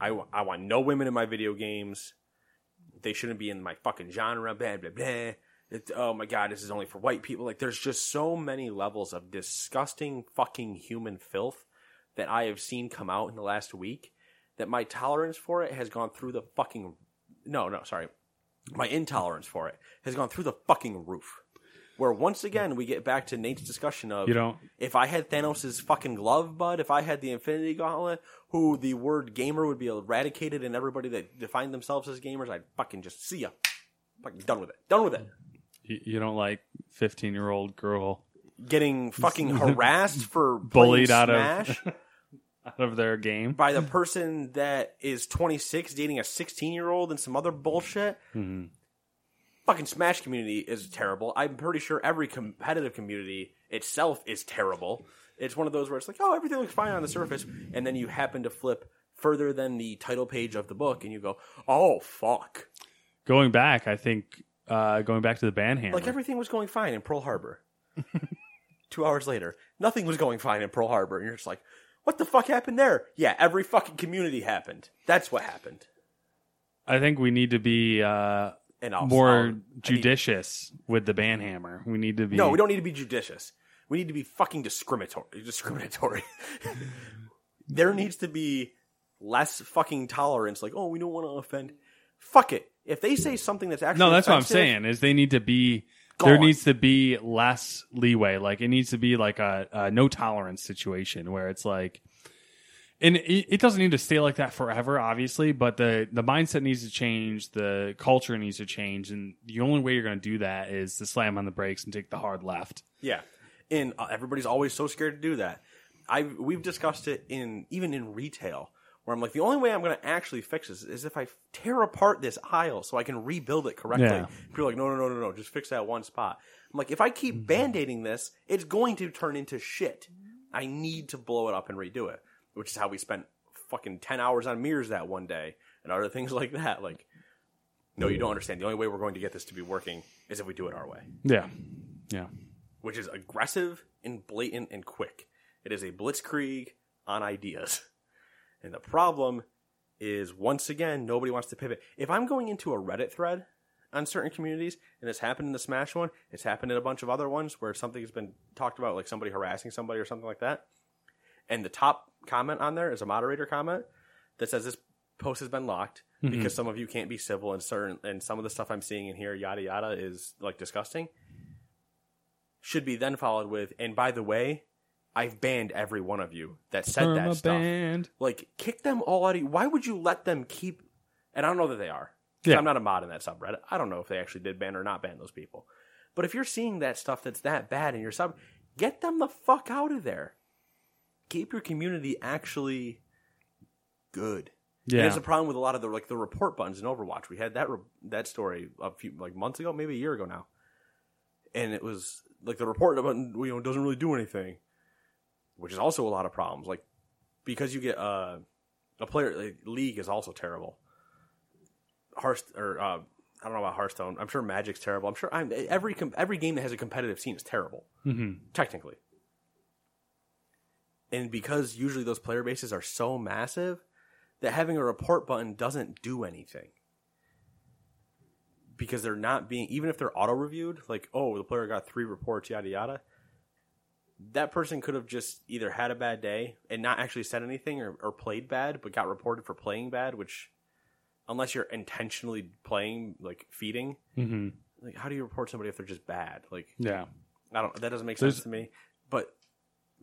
I, I want no women in my video games. They shouldn't be in my fucking genre. Blah blah blah. It, oh my god, this is only for white people. Like, there's just so many levels of disgusting fucking human filth that I have seen come out in the last week that my tolerance for it has gone through the fucking. No, no, sorry. My intolerance for it has gone through the fucking roof. Where once again we get back to Nate's discussion of You don't- if I had Thanos' fucking glove, bud, if I had the Infinity Gauntlet, who the word gamer would be eradicated and everybody that defined themselves as gamers, I'd fucking just see ya. Fucking done with it. Done with it. You, you don't like 15 year old girl Getting fucking harassed for Bullied out of- out of their game. by the person that is 26 dating a 16 year old and some other bullshit. Mm-hmm. Fucking Smash community is terrible. I'm pretty sure every competitive community itself is terrible. It's one of those where it's like, oh, everything looks fine on the surface, and then you happen to flip further than the title page of the book, and you go, oh fuck, Going back, I think uh, going back to the hammer. like everything was going fine in Pearl Harbor. Two hours later, nothing was going fine in Pearl Harbor, and you're just like, what the fuck happened there? Yeah, every fucking community happened. That's what happened. I think we need to be uh, And I'll, more I'll- I need- judicious with the band hammer. We need to be. No, we don't need to be judicious. We need to be fucking discriminatory. Discriminatory. there needs to be less fucking tolerance. Like, oh, we don't want to offend. Fuck it. If they say something that's actually No, that's what I'm saying. Is they need to be. There needs to be less leeway. Like it needs to be like a, a no tolerance situation where it's like, and it, it doesn't need to stay like that forever, obviously. But the the mindset needs to change. The culture needs to change, and the only way you're going to do that is to slam on the brakes and take the hard left. Yeah, and uh, everybody's always so scared to do that. I we've discussed it in even in retail where I'm like the only way I'm going to actually fix this is if I tear apart this aisle so I can rebuild it correctly. Yeah. People are like, no, no, no, no, no, just fix that one spot. I'm like, if I keep band-aiding this, it's going to turn into shit. I need to blow it up and redo it, which is how we spent fucking ten hours on mirrors that one day and other things like that. Like, no, you don't understand. The only way we're going to get this to be working is if we do it our way Yeah, yeah. which is aggressive and blatant and quick. It is a blitzkrieg on ideas. And the problem is, once again, nobody wants to pivot. If I'm going into a Reddit thread on certain communities, and it's happened in the Smash one, it's happened in a bunch of other ones where something has been talked about, like somebody harassing somebody or something like that, and the top comment on there is a moderator comment that says this post has been locked mm-hmm. because some of you can't be civil and certain and some of the stuff I'm seeing in here, yada yada, is like disgusting should be then followed with, and by the way, I've banned every one of you that said that stuff. band. Like, kick them all out of you. Why would you let them keep? And I don't know that they are. Yeah. I'm not a mod in that subreddit. I don't know if they actually did ban or not ban those people. But if you're seeing that stuff that's that bad in your sub, get them the fuck out of there. Keep your community actually good. Yeah. There's a problem with a lot of the like the report buttons in Overwatch. We had that re- that story a few like months ago, maybe a year ago now, and it was like the report button you know doesn't really do anything, which is also a lot of problems. Like because you get uh, a player like, league is also terrible. Hearth or uh, I don't know about Hearthstone. I'm sure Magic's terrible. I'm sure I'm, every com- every game that has a competitive scene is terrible technically. And because usually those player bases are so massive that having a report button doesn't do anything. Because they're not being, even if they're auto reviewed, like, oh, the player got three reports, yada yada, that person could have just either had a bad day and not actually said anything or, or played bad, but got reported for playing bad, which, unless you're intentionally playing, like feeding, hmm like, how do you report somebody if they're just bad? Like, Yeah. I don't. That doesn't make There's- sense to me. But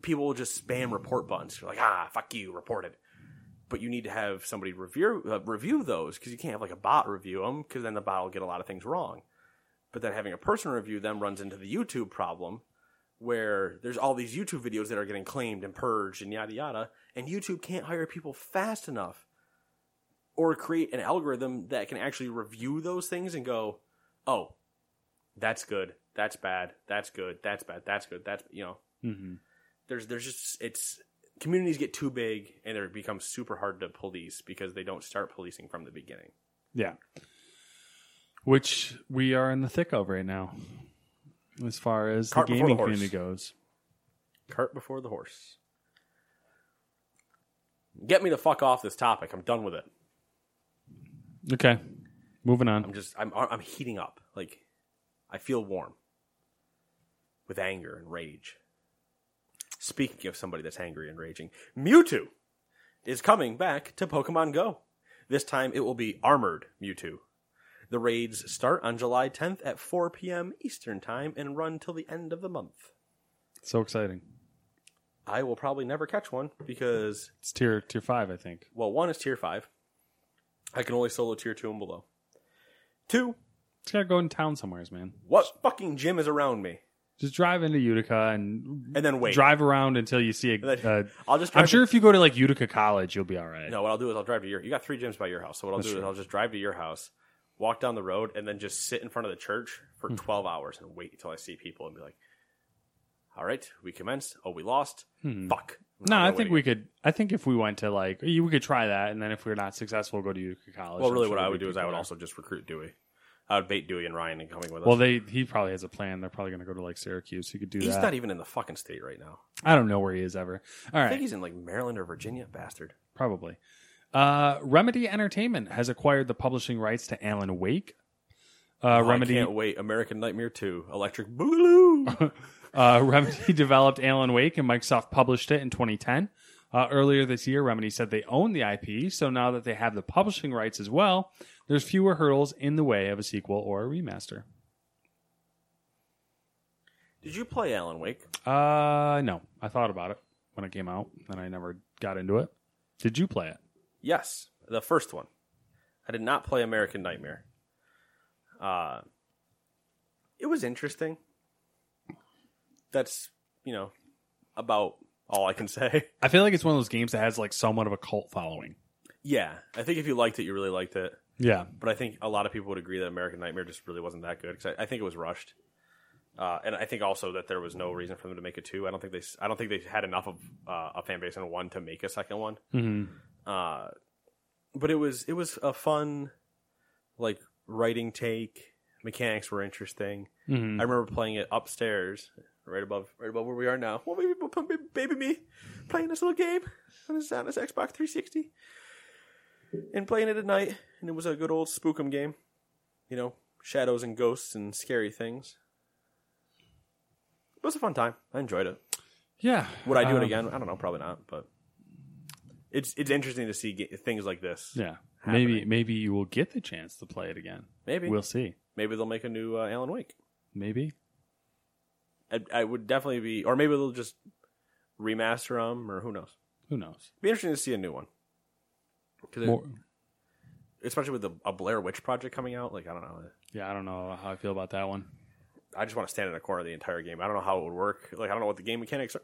people will just spam report buttons. You're like, ah, fuck you, report it. But you need to have somebody review uh, review those because you can't have like a bot review them because then the bot will get a lot of things wrong. But then having a person review them runs into the YouTube problem where there's all these YouTube videos that are getting claimed and purged and yada yada, and YouTube can't hire people fast enough or create an algorithm that can actually review those things and go, oh, that's good, that's bad, that's good, that's bad, that's good, that's you know. hmm There's there's just it's communities get too big and it becomes super hard to police because they don't start policing from the beginning. Yeah. which we are in the thick of right now, as far as Cart the gaming the community goes. Cart before the horse. Get me the fuck off this topic. I'm done with it. Okay, moving on. I'm just I'm I'm heating up. Like I feel warm with anger and rage. Speaking of somebody that's angry and raging, Mewtwo is coming back to Pokemon Go. This time it will be armored Mewtwo. The raids start on July 10th at 4 p.m. Eastern Time and run till the end of the month. So exciting! I will probably never catch one because, It's tier tier five, I think. well, one is tier 5. I can only solo tier 2 and below. Two, Just gotta go in town somewheres, man. what fucking gym is around me? Just drive into Utica and And then wait. drive around until you see a. And then- uh, I'll just I'm drive sure if you go to like Utica College, you'll be all right. No, what I'll do is I'll drive to your. You got three gyms by your house, so what I'll do is. I'll just drive to your house, walk down the road, and then just sit in front of the church for Hmm. twelve hours and wait until I see people and be like, "All right, we commenced. Oh, we lost. Fuck." Hmm. No, I'm I gonna think we could. I think if we went to like, you- we could try that, and then if we're not successful, go to Utica College. Well, I'm really, sure what I there'll would be do is I people would there. also just recruit Dewey. I would bait Dewey and Ryan and coming with us. Well, they he probably has a plan. They're probably going to go to like Syracuse. He could do he's that. not even in the fucking state right now. I don't know where he is ever. All I right, think he's in like Maryland or Virginia, bastard. probably. Uh, Remedy Entertainment has acquired the publishing rights to Alan Wake. Uh, Oh, Remedy I can't wait. American Nightmare Two, Electric Boogaloo. Uh, Remedy developed Alan Wake and Microsoft published it in 2010. Uh, earlier this year, Remedy said they own the IP, so now that they have the publishing rights as well, there's fewer hurdles in the way of a sequel or a remaster. Did you play Alan Wake? Uh, no, I thought about it when it came out, and I never got into it. Did you play it? Yes, the first one. I did not play American Nightmare. Uh, it was interesting. That's you know about all I can say. I feel like it's one of those games that has like somewhat of a cult following. yeah, I think if you liked it, you really liked it. Yeah, But I think a lot of people would agree that American Nightmare just really wasn't that good because I, I think it was rushed. Uh, and I think also that there was no reason for them to make a two. I don't think they. I don't think they had enough of uh, a fan base in one to make a second one. hmm Uh, but it was it was a fun, like writing take. Mechanics were interesting. Hmm I remember playing it upstairs, right above right above where we are now. Well, baby, baby, me playing this little game on this, on this Xbox 360 and playing it at night. And it was a good old spookum game. You know, shadows and ghosts and scary things. It was a fun time. I enjoyed it. yeah. Would I do it Um, again? I don't know. Probably not. But it's it's interesting to see ga- things like this. Yeah, maybe maybe you will get the chance to play it again. Maybe We'll see. maybe they'll make a new uh, Alan Wake. Maybe. I, I would definitely be, or maybe they'll just remaster them, or who knows. Who knows? Be interesting to see a new one, More, especially with the, a Blair Witch project coming out. Like I don't know, yeah, I don't know how I feel about that one. I just want to stand in a corner the entire game. I don't know how it would work. Like I don't know what the game mechanics are.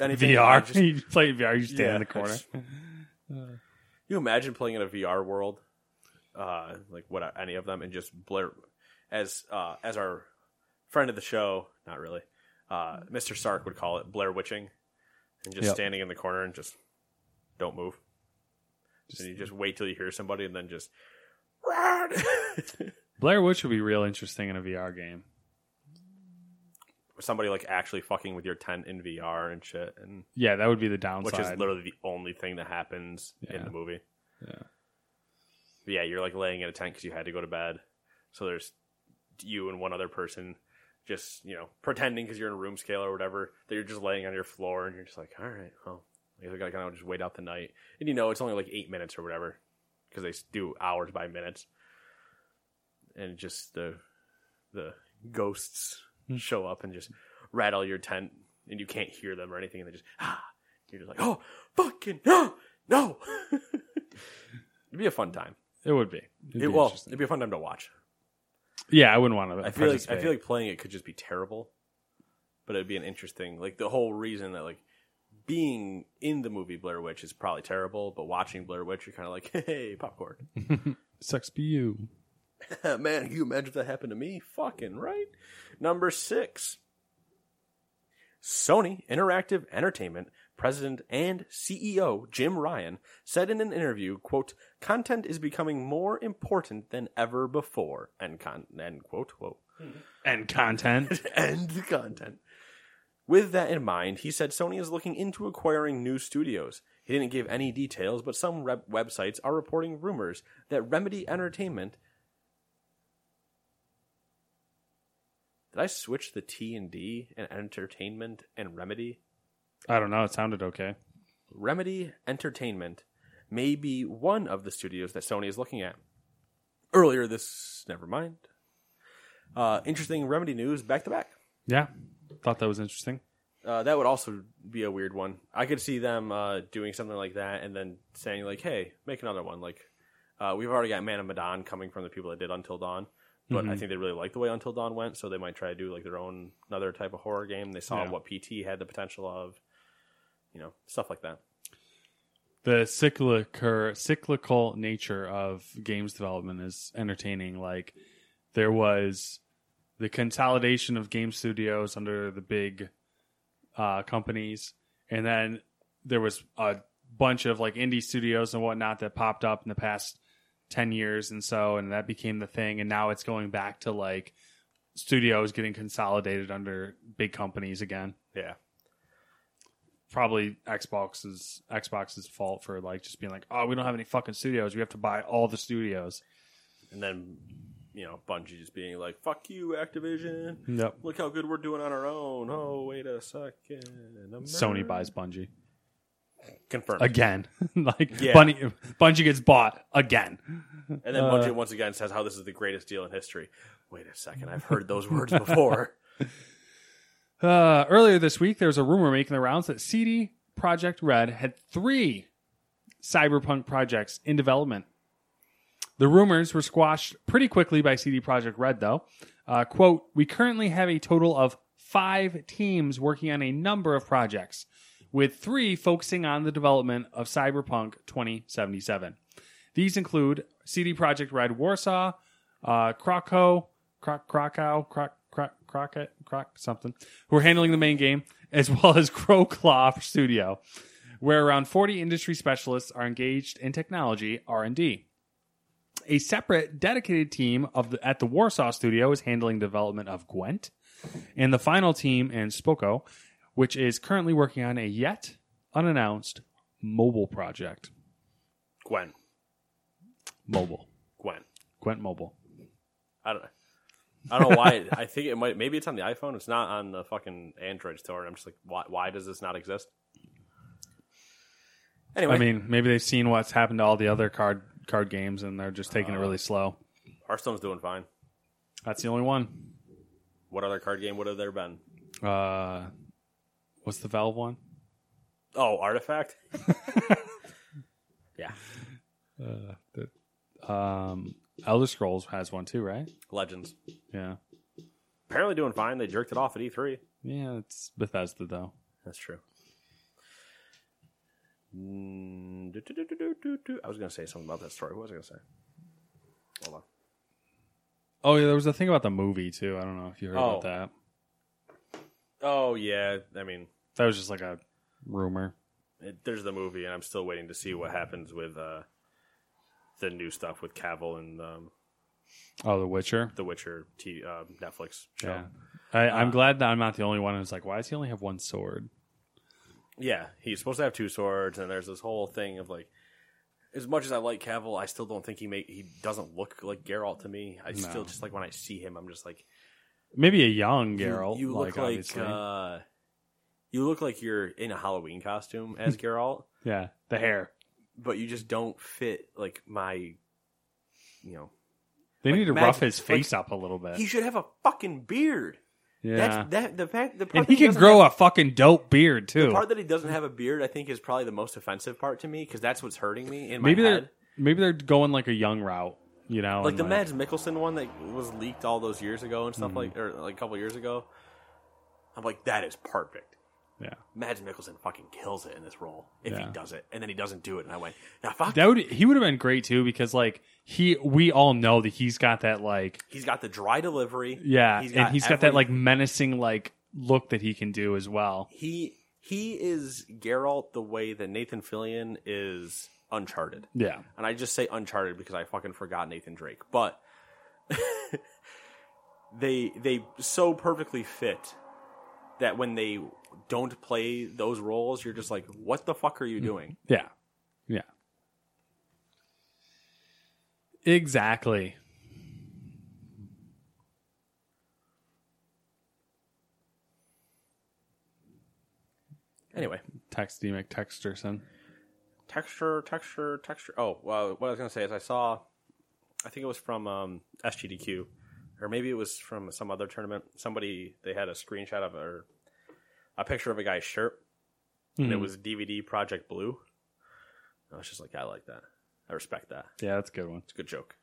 Anything. VR. just- you play VR. You stand Yeah, in the corner. You imagine playing in a VR world, uh, like what any of them, and just Blair, as uh, as our friend of the show, not really, uh, Mr. Stark would call it Blair Witching, and just Yep. standing in the corner and just don't move. and you just wait till you hear somebody, and then just run. Blair Witch would be real interesting in a VR game. somebody like actually fucking with your tent in VR and shit, and Yeah, that would be the downside. which is literally the only thing that happens in Yeah. the movie. Yeah. But yeah, you're like laying in a tent because you had to go to bed. So there's you and one other person just, you know, pretending because you're in a room scale or whatever, that you're just laying on your floor and you're just like, all right, well, I guess I gotta kind of just wait out the night. And you know, it's only like eight minutes or whatever because they do hours by minutes. And just the, the ghosts show up and just rattle your tent and you can't hear them or anything. And they just, ah, you're just like, oh, fucking, no, no. It'd be a fun time. it would be. It'd It, be it'd be a fun time to watch. Yeah, I wouldn't want to. I feel like I feel like playing it could just be terrible, but it'd be an interesting like the whole reason that like being in the movie Blair Witch is probably terrible, but watching Blair Witch you're kind of like, hey, popcorn. sucks be you. Man, can you imagine if that happened to me? Fucking right. Number six. Sony Interactive Entertainment president and CEO Jim Ryan said in an interview, quote, content is becoming more important than ever before, end, con- end quote, whoa, hmm. And content. end content. With that in mind, he said Sony is looking into acquiring new studios. He didn't give any details, but some websites are reporting rumors that Remedy Entertainment. Did I switch the T and D and entertainment and Remedy? I don't know. It sounded okay. Remedy Entertainment may be one of the studios that Sony is looking at. Earlier this, never mind. Uh, interesting Remedy news back to back. Yeah. Thought that was interesting. Uh, that would also be a weird one. I could see them uh, doing something like that and then saying like, "Hey, make another one." Like, uh, we've already got Man of Medan coming from the people that did Until Dawn, but I think they really like the way Until Dawn went, so they might try to do like their own another type of horror game. They saw Yeah. what PT had the potential of, you know, stuff like that. the cyclical cyclical nature of games development is entertaining. Like there was the consolidation of game studios under the big uh, companies, and then there was a bunch of like indie studios and whatnot that popped up in the past ten years, and so and that became the thing, and now it's going back to like studios getting consolidated under big companies again Yeah, probably Xbox's Xbox's fault for like just being like, oh, we don't have any fucking studios. We have to buy all the studios. and then you know Bungie just being like, "Fuck you, Activision." Yep. Look how good we're doing on our own. Oh, wait a second. Sony buys Bungie confirmed again. like Yeah. Bunny, Bungie gets bought again. And then uh, Bungie once again says how this is the greatest deal in history. Wait a second, I've heard those words before. Uh, earlier this week, there was a rumor making the rounds that CD Projekt Red had three cyberpunk projects in development. The rumors were squashed pretty quickly by CD Projekt Red, though. Uh, quote, we currently have a total of five teams working on a number of projects, with three focusing on the development of Cyberpunk 2077. These include CD Projekt Red Warsaw, uh, Krakow, Krak, Krakow, Krak, Krak, Crockett, Croc, something, who are handling the main game, as well as Crow Claw Studio, where around 40 industry specialists are engaged in technology R&D. A separate dedicated team of the, at the Warsaw studio is handling development of Gwent, and the final team in Spokko, which is currently working on a yet unannounced mobile project. Gwen. Mobile. Gwen. Gwent Mobile. I don't know. I don't know why. I think it might. Maybe it's on the iPhone. It's not on the fucking Android store. And I'm just like, why? Why does this not exist? Anyway, I mean, maybe they've seen what's happened to all the other card card games, and they're just taking it really slow. Hearthstone's doing fine. That's the only one. What other card game would have there been? Uh, what's the Valve one? Oh, Artifact. yeah, Uh. Um, Elder Scrolls has one too, right? Legends. Yeah, Apparently doing fine. They jerked it off at E3. yeah. It's Bethesda though. That's true. Mm, do, do, do. I was going to say something about that story. What was I going to say? Hold on. Oh yeah, there was a thing about the movie too. I don't know if you heard Oh. about that. Oh yeah, I mean, That was just like a rumor. it, there's the movie, and I'm still waiting to see what happens with uh, the new stuff with Cavill and um, Oh, The Witcher. the Witcher t- uh, Netflix show. Yeah, I, I'm glad that I'm not the only one who's like, why does he only have one sword? Yeah, he's supposed to have two swords, and there's this whole thing of like, as much as I like Cavill, I still don't think he make he doesn't look like Geralt to me. I still just like when I see him, I'm just like, Maybe a young you- Geralt. You, like, look like, obviously. uh, you look like you're in a Halloween costume as Geralt, yeah, the hair. But you just don't fit like my, you know. They Like, need to rough his like, face up a little bit. He should have a fucking beard. yeah, That's that the fact the part and that he can grow have- a fucking dope beard too. The part that he doesn't have a beard, I think, is probably the most offensive part to me because that's what's hurting me in my maybe head. they're maybe they're going like a young route. You know, like the Mads Mikkelsen one that was leaked all those years ago and Mm-hmm. stuff like, or like a couple years ago. I'm like, that is perfect. Yeah, Mads Mikkelsen fucking kills it in this role if he does it, and then he doesn't do it, and I went, now fuck. that would he would have been great too because like he we all know that he's got that like he's got the dry delivery. yeah, He's and he's got that like menacing like look that he can do as well. he He is Geralt the way that Nathan Fillion is Uncharted. Yeah. And I just say Uncharted because I fucking forgot Nathan Drake. But they they so perfectly fit that when they don't play those roles, you're just like, what the fuck are you doing? Yeah. Yeah. Exactly. Anyway, Text D McTexterson. texture, texture, texture. Oh, well, what I was gonna say is I saw, I think it was from um, SGDQ, or maybe it was from some other tournament. Somebody they had a screenshot of or a picture of a guy's shirt, and it hmm. was DVD Project Blue. I was just like, I like that. I respect that. Yeah, that's a good one. It's a good joke.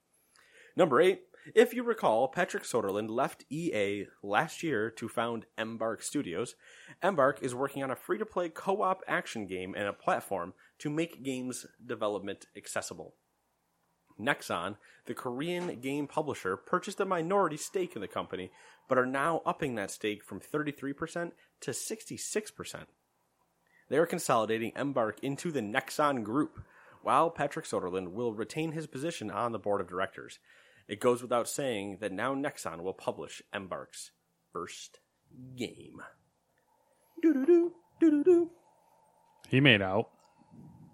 Number eight. If you recall, Patrick Soderlund left EA last year to found Embark Studios. Embark is working on a free to play co op action game and a platform to make games development accessible. Nexon, the Korean game publisher, purchased a minority stake in the company, but are now upping that stake from 33% to 66%. They are consolidating Embark into the Nexon Group, while Patrick Soderlund will retain his position on the board of directors. It goes without saying that now Nexon will publish Embark's first game. Doo-doo-doo, doo-doo-doo. He made out.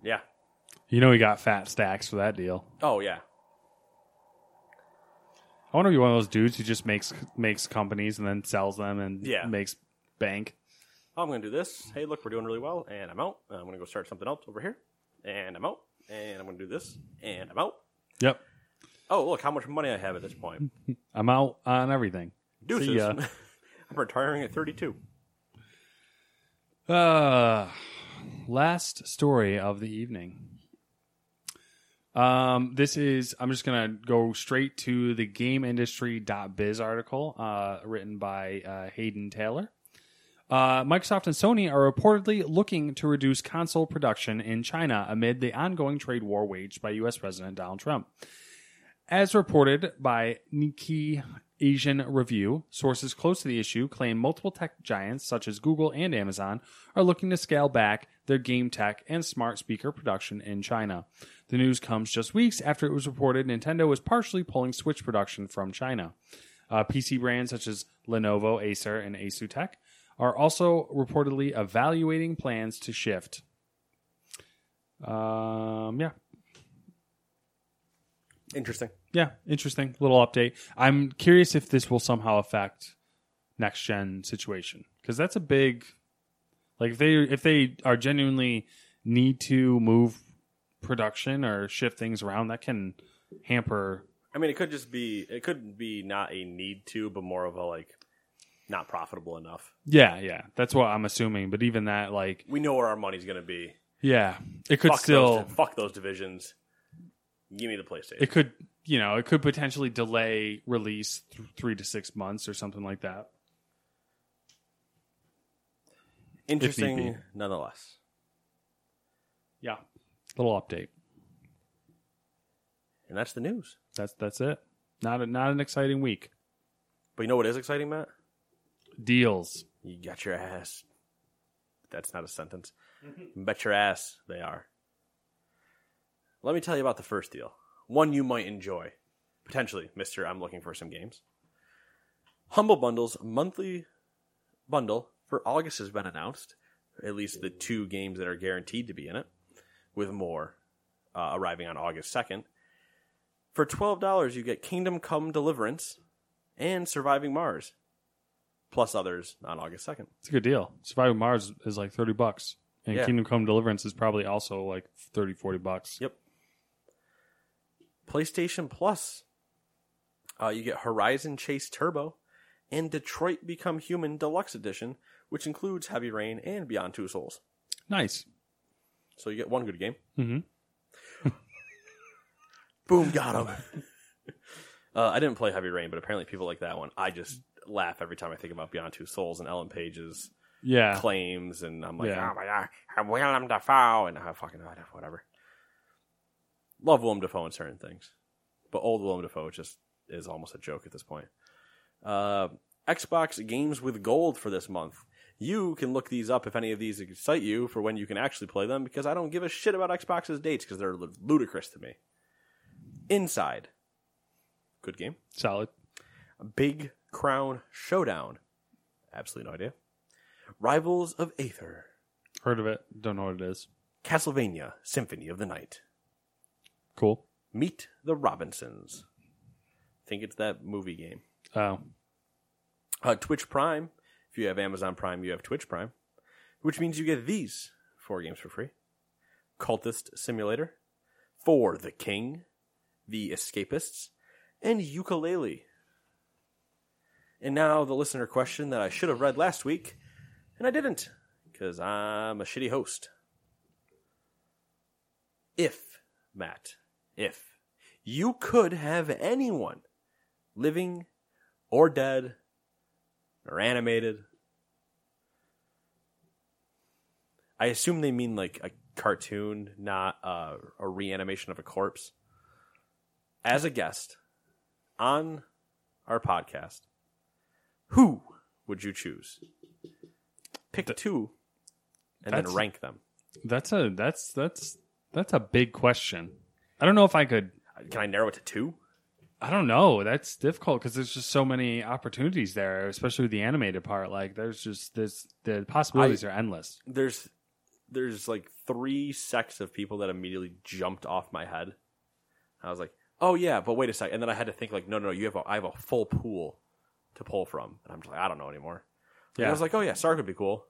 Yeah. You know he got fat stacks for that deal. Oh, yeah. I wonder if you're one of those dudes who just makes makes companies and then sells them and Yeah. makes bank. I'm going to do this. Hey, look, we're doing really well, and I'm out. I'm going to go start something else over here, and I'm out. And I'm going to do this, and I'm out. Yep. Oh, look how much money I have at this point. I'm out on everything. Deuces. See ya. I'm retiring at 32. Uh, last story of the evening. Um, this is I'm just gonna go straight to the GameIndustry.biz article, uh, written by uh, Haydn Taylor. Uh, Microsoft and Sony are reportedly looking to reduce console production in China amid the ongoing trade war waged by U.S. President Donald Trump. As reported by Nikkei Asian Review, sources close to the issue claim multiple tech giants such as Google and Amazon are looking to scale back their game tech and smart speaker production in China. The news comes just weeks after it was reported Nintendo was partially pulling Switch production from China. Uh, PC brands such as Lenovo, Acer, and Asustek are also reportedly evaluating plans to shift. Um, yeah, Interesting. yeah, interesting little update. I'm curious if this will somehow affect next gen situation because that's a big like if they if they are genuinely need to move production or shift things around that can hamper I mean, it could just be, it could be not a need to, but more of a like, not profitable enough. yeah yeah that's what i'm assuming but even that like We know where our money's going to be. yeah it could fuck still those, fuck those divisions. Give me the PlayStation. it could you know it could potentially delay release th- three to six months or something like that Interesting, nonetheless. yeah little update And that's the news. that's that's it not a, not an exciting week But you know what is exciting, Matt? deals You got your ass. That's not a sentence. Bet your ass they are. Let me tell you about the first deal. One you might enjoy. Potentially, Mister. I'm looking for some games. Humble Bundle's monthly bundle for August has been announced. At least the two games that are guaranteed to be in it, with more uh, arriving on August 2nd. For $12, you get Kingdom Come Deliverance and Surviving Mars, plus others on August 2nd. It's a good deal. Surviving Mars is like 30 bucks. And Yeah. Kingdom Come Deliverance is probably also like 30, 40 bucks. Yep. PlayStation Plus. Uh, you get Horizon Chase Turbo and Detroit Become Human Deluxe Edition, which includes Heavy Rain and Beyond Two Souls. Nice. So you get one good game. Mm-hmm. Boom, got him. uh, I didn't play Heavy Rain, but apparently people like that one. I just laugh every time I think about Beyond Two Souls and Ellen Page's Yeah. claims, and I'm like, Yeah. oh my god, I'm Willem Dafoe, and I fucking whatever. Love Willem Dafoe in certain things, but old Willem Dafoe just is almost a joke at this point. Uh, Xbox Games with Gold for this month. You can look these up if any of these excite you for when you can actually play them because I don't give a shit about Xbox's dates because they're ludicrous to me. Inside. Good game. Solid. Big Crown Showdown. Absolutely no idea. Rivals of Aether. Heard of it. Don't know what it is. Castlevania Symphony of the Night. Cool. Meet the Robinsons. think it's that movie game. Oh. Uh, Twitch Prime. If you have Amazon Prime, you have Twitch Prime, which means you get these four games for free Cultist Simulator, For the King, The Escapists, and Yooka-Laylee. And now the listener question that I should have read last week, and I didn't, because I'm a shitty host. If, Matt, if you could have anyone, living or dead, or animated, I assume they mean like a cartoon, not uh, a reanimation of a corpse. As a guest on our podcast, who would you choose? Pick two, and then rank them. That's a that's that's that's a big question. I don't know if I could Can I narrow it to two? I don't know. That's difficult because there's just so many opportunities there, especially with the animated part. Like there's just there's the possibilities are endless. There's there's like three sects of people that immediately jumped off my head. I was like, oh yeah, but wait a sec. And then I had to think like, no, no, no you have a, I have a full pool to pull from. And I'm just like, I don't know anymore. Yeah. Yeah. I was like, oh yeah, Sark would be cool.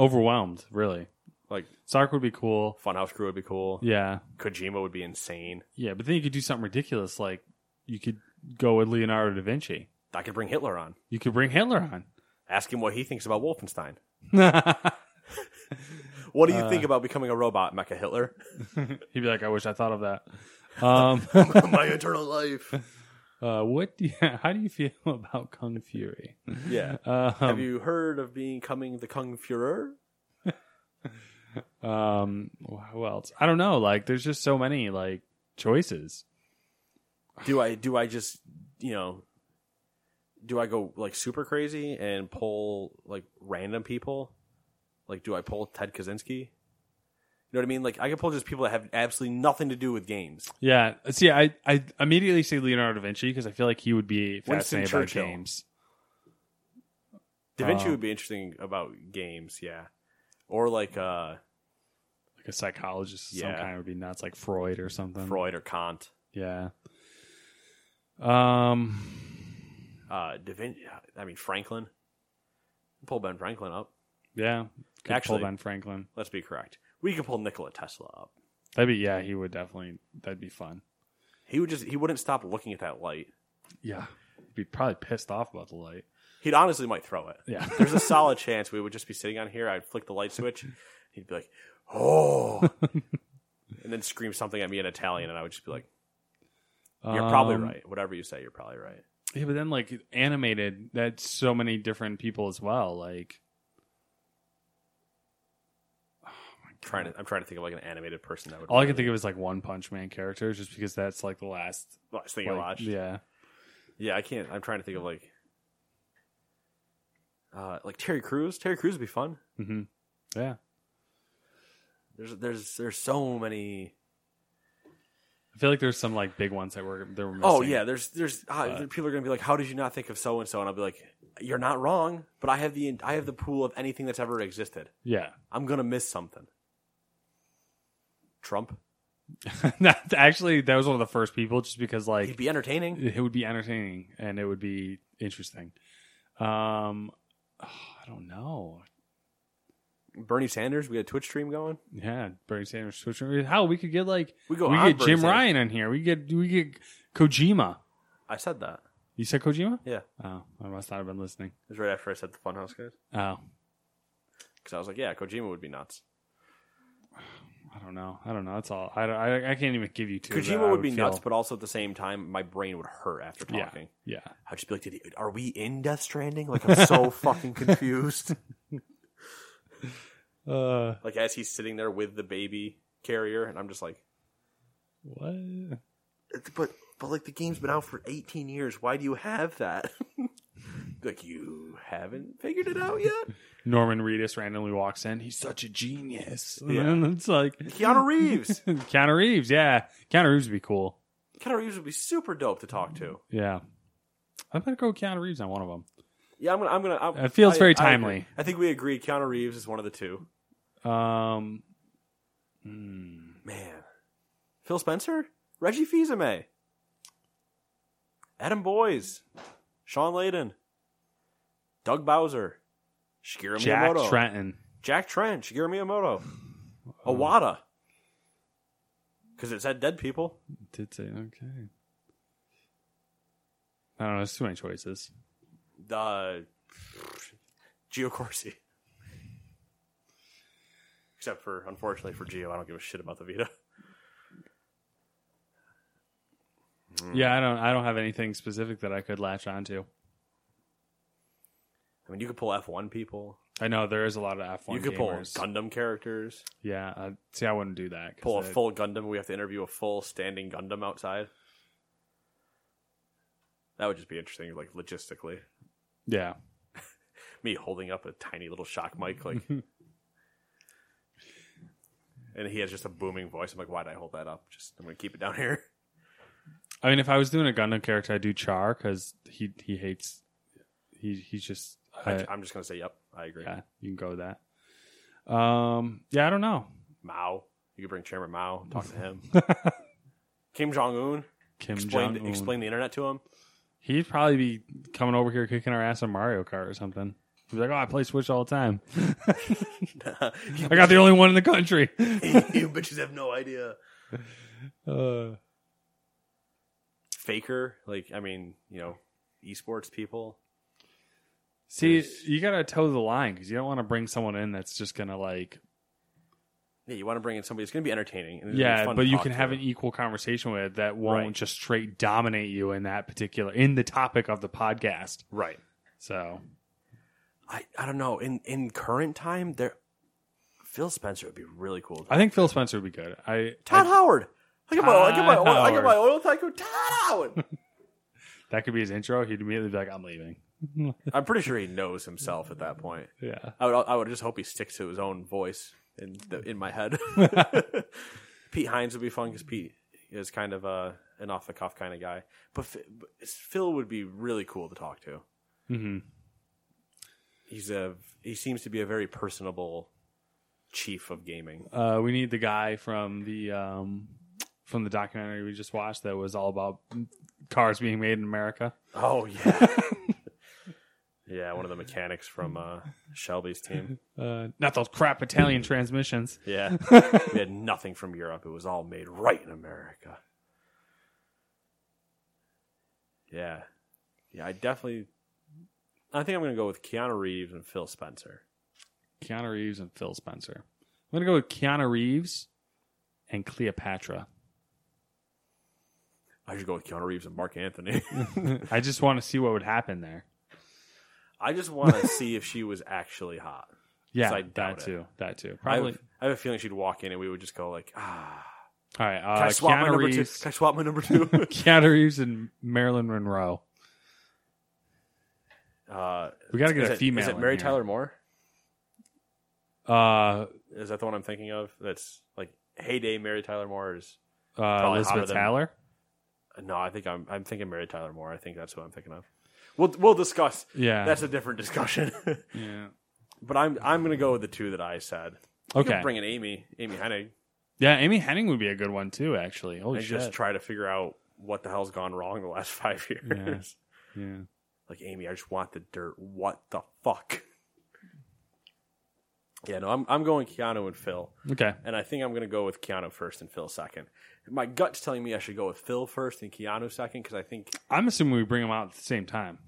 Overwhelmed, really. Like Sark would be cool. Funhouse Crew would be cool. Yeah. Kojima would be insane. Yeah, but then you could do something ridiculous like you could go with Leonardo da Vinci. I could bring Hitler on. You could bring Hitler on. Ask him what he thinks about Wolfenstein. What do you think about becoming a robot, Mecha Hitler? He'd be like, I wish I thought of that. Um, My eternal life. uh, what? Do you, how do you feel about Kung Fury? Yeah. Um, Have you heard of becoming the Kung Fuhrer? um, who else? I don't know. Like, there's just so many like choices. Do I do I just you know do I go like super crazy and pull like random people? Like do I pull Ted Kaczynski? You know what I mean? Like I can pull just people that have absolutely nothing to do with games. Yeah. See, I I immediately say Leonardo da Vinci because I feel like he would be Winston fascinated by Churchill. games. Da Vinci Um, would be interesting about games, yeah. Or like uh Like a psychologist, of some Yeah. kind would be nuts, like Freud or something. Freud or Kant. Yeah. Um. Uh Da Vinci I mean Franklin. Pull Ben Franklin up. Yeah. Could Actually- pull Ben Franklin. Let's be correct. We could pull Nikola Tesla up. That'd be yeah. He would definitely. That'd be fun. He would just he wouldn't stop looking at that light. Yeah. He'd be probably pissed off about the light. He'd honestly might throw it. Yeah. There's a solid chance we would just be sitting on here. I'd flick the light switch. He'd be like, "Oh," and then scream something at me in Italian, and I would just be like, "You're probably Um, right. Whatever you say, you're probably right." Yeah, but then like animated, that's so many different people as well. Like trying to, I'm trying to think of like an animated person that would. all I can think of is like One Punch Man characters, just because that's like the last. last thing I Like, watched. yeah. yeah, I can't. I'm trying to think of like, uh, like Terry Crews. Terry Crews would be fun. hmm Yeah. There's, there's, there's so many. I feel like there's some like big ones that were there were missing. Oh yeah, there's there's uh, But- people are gonna be like, how did you not think of so and so? And I'll be like, you're not wrong, but I have the I have the pool of anything that's ever existed. Yeah. I'm gonna miss something. Trump, That- Actually, that was one of the first people, just because like it'd be entertaining. it would be entertaining and it would be interesting. Um, oh, I don't know. Bernie Sanders, we had a Twitch stream going. Yeah, Bernie Sanders Twitch. Stream. Hell, we could get like We go we get Bernie Jim Sanders. Ryan on here. We get we get Kojima. I said that. You said Kojima? Yeah, Oh, I must not have been listening. it was right after I said the Funhouse guys Oh, because I was like, yeah, Kojima would be nuts. I don't know. I don't know. That's all. I, I, I can't even give you two. that Kojima I would be feel- nuts, but also at the same time, my brain would hurt after yeah, talking. yeah. I'd just be like, Did he, "Are we in Death Stranding?" Like I'm so fucking confused. Uh, like as he's sitting there with the baby carrier, and I'm just like, what? but but like the game's been out for 18 years. Why do you have that? like you haven't figured it out yet. Norman Reedus randomly walks in. He's such a genius. Yeah. And it's like Keanu Reeves. Keanu Reeves. Yeah, Keanu Reeves would be cool. Keanu Reeves would be super dope to talk to. Yeah, I'm gonna go with Keanu Reeves on one of them. Yeah, I'm gonna. I'm gonna. I'm, It feels very I timely. agree. I, think we agree. Keanu Reeves is one of the two. Um. Man, Phil Spencer, Reggie Fils-Aimé, Adam Boyes, Shawn Layden, Doug Bowser, Shigeru Jack Miyamoto, Tretton. Jack Trent, Shigeru Miyamoto, Iwata. Because it said dead people. Did say okay. I don't know. There's too many choices. Uh, Gio Corsi. Except for, unfortunately for Gio, I don't give a shit about the Vita. Yeah, I don't. I don't have anything specific that I could latch onto. I mean, you could pull F1 people. I know there is a lot of F1 you could gamers. pull Gundam characters. Yeah, uh, see, I wouldn't do that. Pull a I- full Gundam. We have to interview a full standing Gundam outside. That would just be interesting, like logistically. Yeah, Me holding up a tiny little shock mic, like, and he has just a booming voice. I'm like, why did I hold that up? Just I'm gonna keep it down here. I mean, if I was doing a Gundam character, I'd do Char because he he hates. He he's just. I, uh, I'm just gonna say, yep, I agree. yeah, you can go with that. Um, yeah, I don't know. Mao, you could bring Chairman Mao, and talk to him. Kim Jong Un, Kim Jong Un. explain the internet to him. He'd probably be coming over here kicking our ass on Mario Kart or something. He'd like, "Oh, I play Switch all the time. I got the only one in the country." you bitches have no idea. Uh, Faker, like I mean, you know, esports people. see, There's- you gotta toe the line because you don't want to bring someone in that's just gonna like, Yeah, you want to bring in somebody. that's going to be entertaining. and yeah, fun but you can have an equal conversation with that won't Right. just straight dominate you in that particular in the topic of the podcast. right. So I, I don't know. In in current time, there, Phil Spencer would be really cool. I think Phil Spencer would be good. I, Todd I- Howard. I get my I get my Todd oil, I get my oil tycoon. Todd Howard. that could be his intro. He'd immediately be like, "I'm leaving." I'm pretty sure he knows himself at that point. Yeah. I would I would just hope he sticks to his own voice in the, in my head. Pete Hines would be fun because Pete is kind of a an off the cuff kind of guy. But Ph- but Phil would be really cool to talk to. hmm He's a he seems to be a very personable chief of gaming. Uh, we need the guy from the um, from the documentary we just watched that was all about cars being made in America. Oh yeah, yeah. One of the mechanics from uh, Shelby's team. Uh, not those crap Italian transmissions. Yeah, we had nothing from Europe. It was all made right in America. Yeah, yeah. I definitely. I think I'm going to go with Keanu Reeves and Phil Spencer. Keanu Reeves and Phil Spencer. I'm gonna go with Keanu Reeves and Cleopatra. I should go with Keanu Reeves and Mark Antony. I just want to see what would happen there. I just want to see if she was actually hot. Yeah, I that it. too. That too. I Probably. have, I have a feeling she'd walk in and we would just go like, ah. All right. Can Uh, I swap my Keanu number two? Reeves. Can I swap my number two? Keanu Reeves and Marilyn Monroe. Uh, We gotta get a it- female Is it in Mary here. Tyler Moore? Uh, Is that the one I'm thinking of? That's like heyday Mary Tyler Moore is. uh, Elizabeth than- Taylor. No, I think I'm I'm thinking Mary Tyler Moore. I think that's what I'm thinking of. We'll we'll discuss. Yeah. That's a different discussion. Yeah. but I'm I'm gonna go with the two that I said. You Okay. bring in Amy Amy Hennig Yeah, Amy Hennig would be a good one too. Actually, holy and shit. just try to figure out what the hell's gone wrong the last five years. yeah. Like Amy, I just want the dirt. What the fuck? Yeah, no, I'm I'm going Keanu and Phil. Okay. And I think I'm going to go with Keanu first and Phil second. My gut's telling me I should go with Phil first and Keanu second because I think, I'm assuming we bring them out at the same time.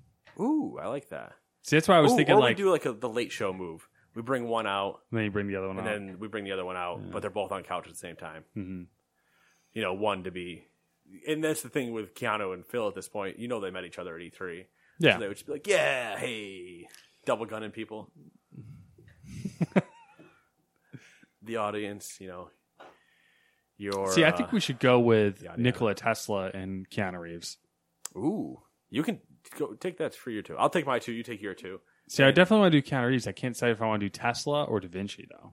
ooh, I like that. See, that's why I was Ooh, thinking or like, we do like a, the late show move. We bring one out then you bring the other one and out. then we bring the other one out, but they're both on couch at the same time. Mhm. You know, one to be, and that's the thing with Keanu and Phil at this point. You know, they met each other at E3. Yeah. So they would just be like, "Yeah, hey, double gunning people." the audience, you know, your See, I uh, think we should go with yada. Nikola Tesla and Keanu Reeves. Ooh, You can go take that for your two. I'll take my two. You take your two. See, I definitely want to do Keanu Reeves. I can't say if I want to do Tesla or Da Vinci though.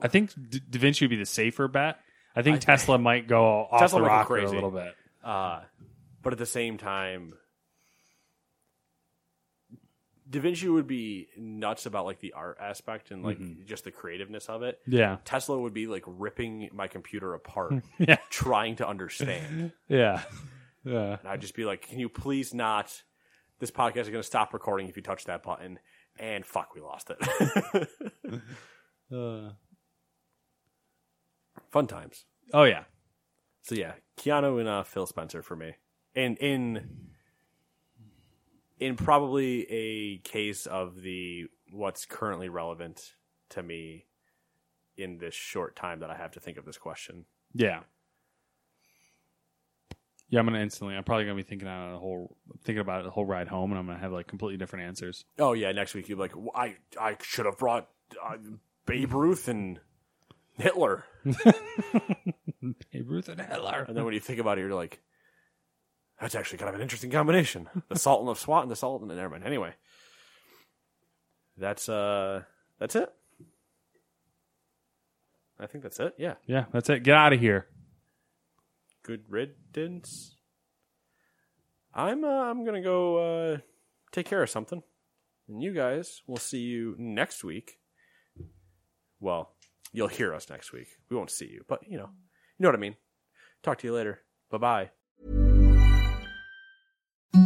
I think D- Da Vinci would be the safer bet. I think Tesla might go off Tesla the rocker a little bit. Uh, but at the same time, Da Vinci would be nuts about like the art aspect and like just the creativeness of it. Yeah, Tesla would be like ripping my computer apart, yeah, trying to understand. yeah, yeah. And I'd just be like, "Can you please not? This podcast is going to stop recording if you touch that button." And fuck, we lost it. Uh, Fun times. oh yeah, So yeah, Keanu and uh, Phil Spencer for me, in in in probably a case of the what's currently relevant to me in this short time that I have to think of this question. yeah, yeah. I'm gonna instantly. I'm probably gonna be thinking out the whole thinking about it the whole ride home, and I'm gonna have like completely different answers. Oh yeah, next week you're like, "Well, I I should have brought uh, Babe Ruth and Hitler, Babe Ruth and Hitler. and then when you think about it, you're like, that's actually kind of an interesting combination. The Sultan of SWAT and the Sultan. Never mind. Anyway, that's uh, that's it. I think that's it. Yeah. Yeah, that's it. Get out of here. Good riddance. I'm uh, I'm gonna go uh, take care of something, and you guys will see you next week. Well, you'll hear us next week. We won't see you, but you know, you know what I mean. Talk to you later. Bye bye. Mm.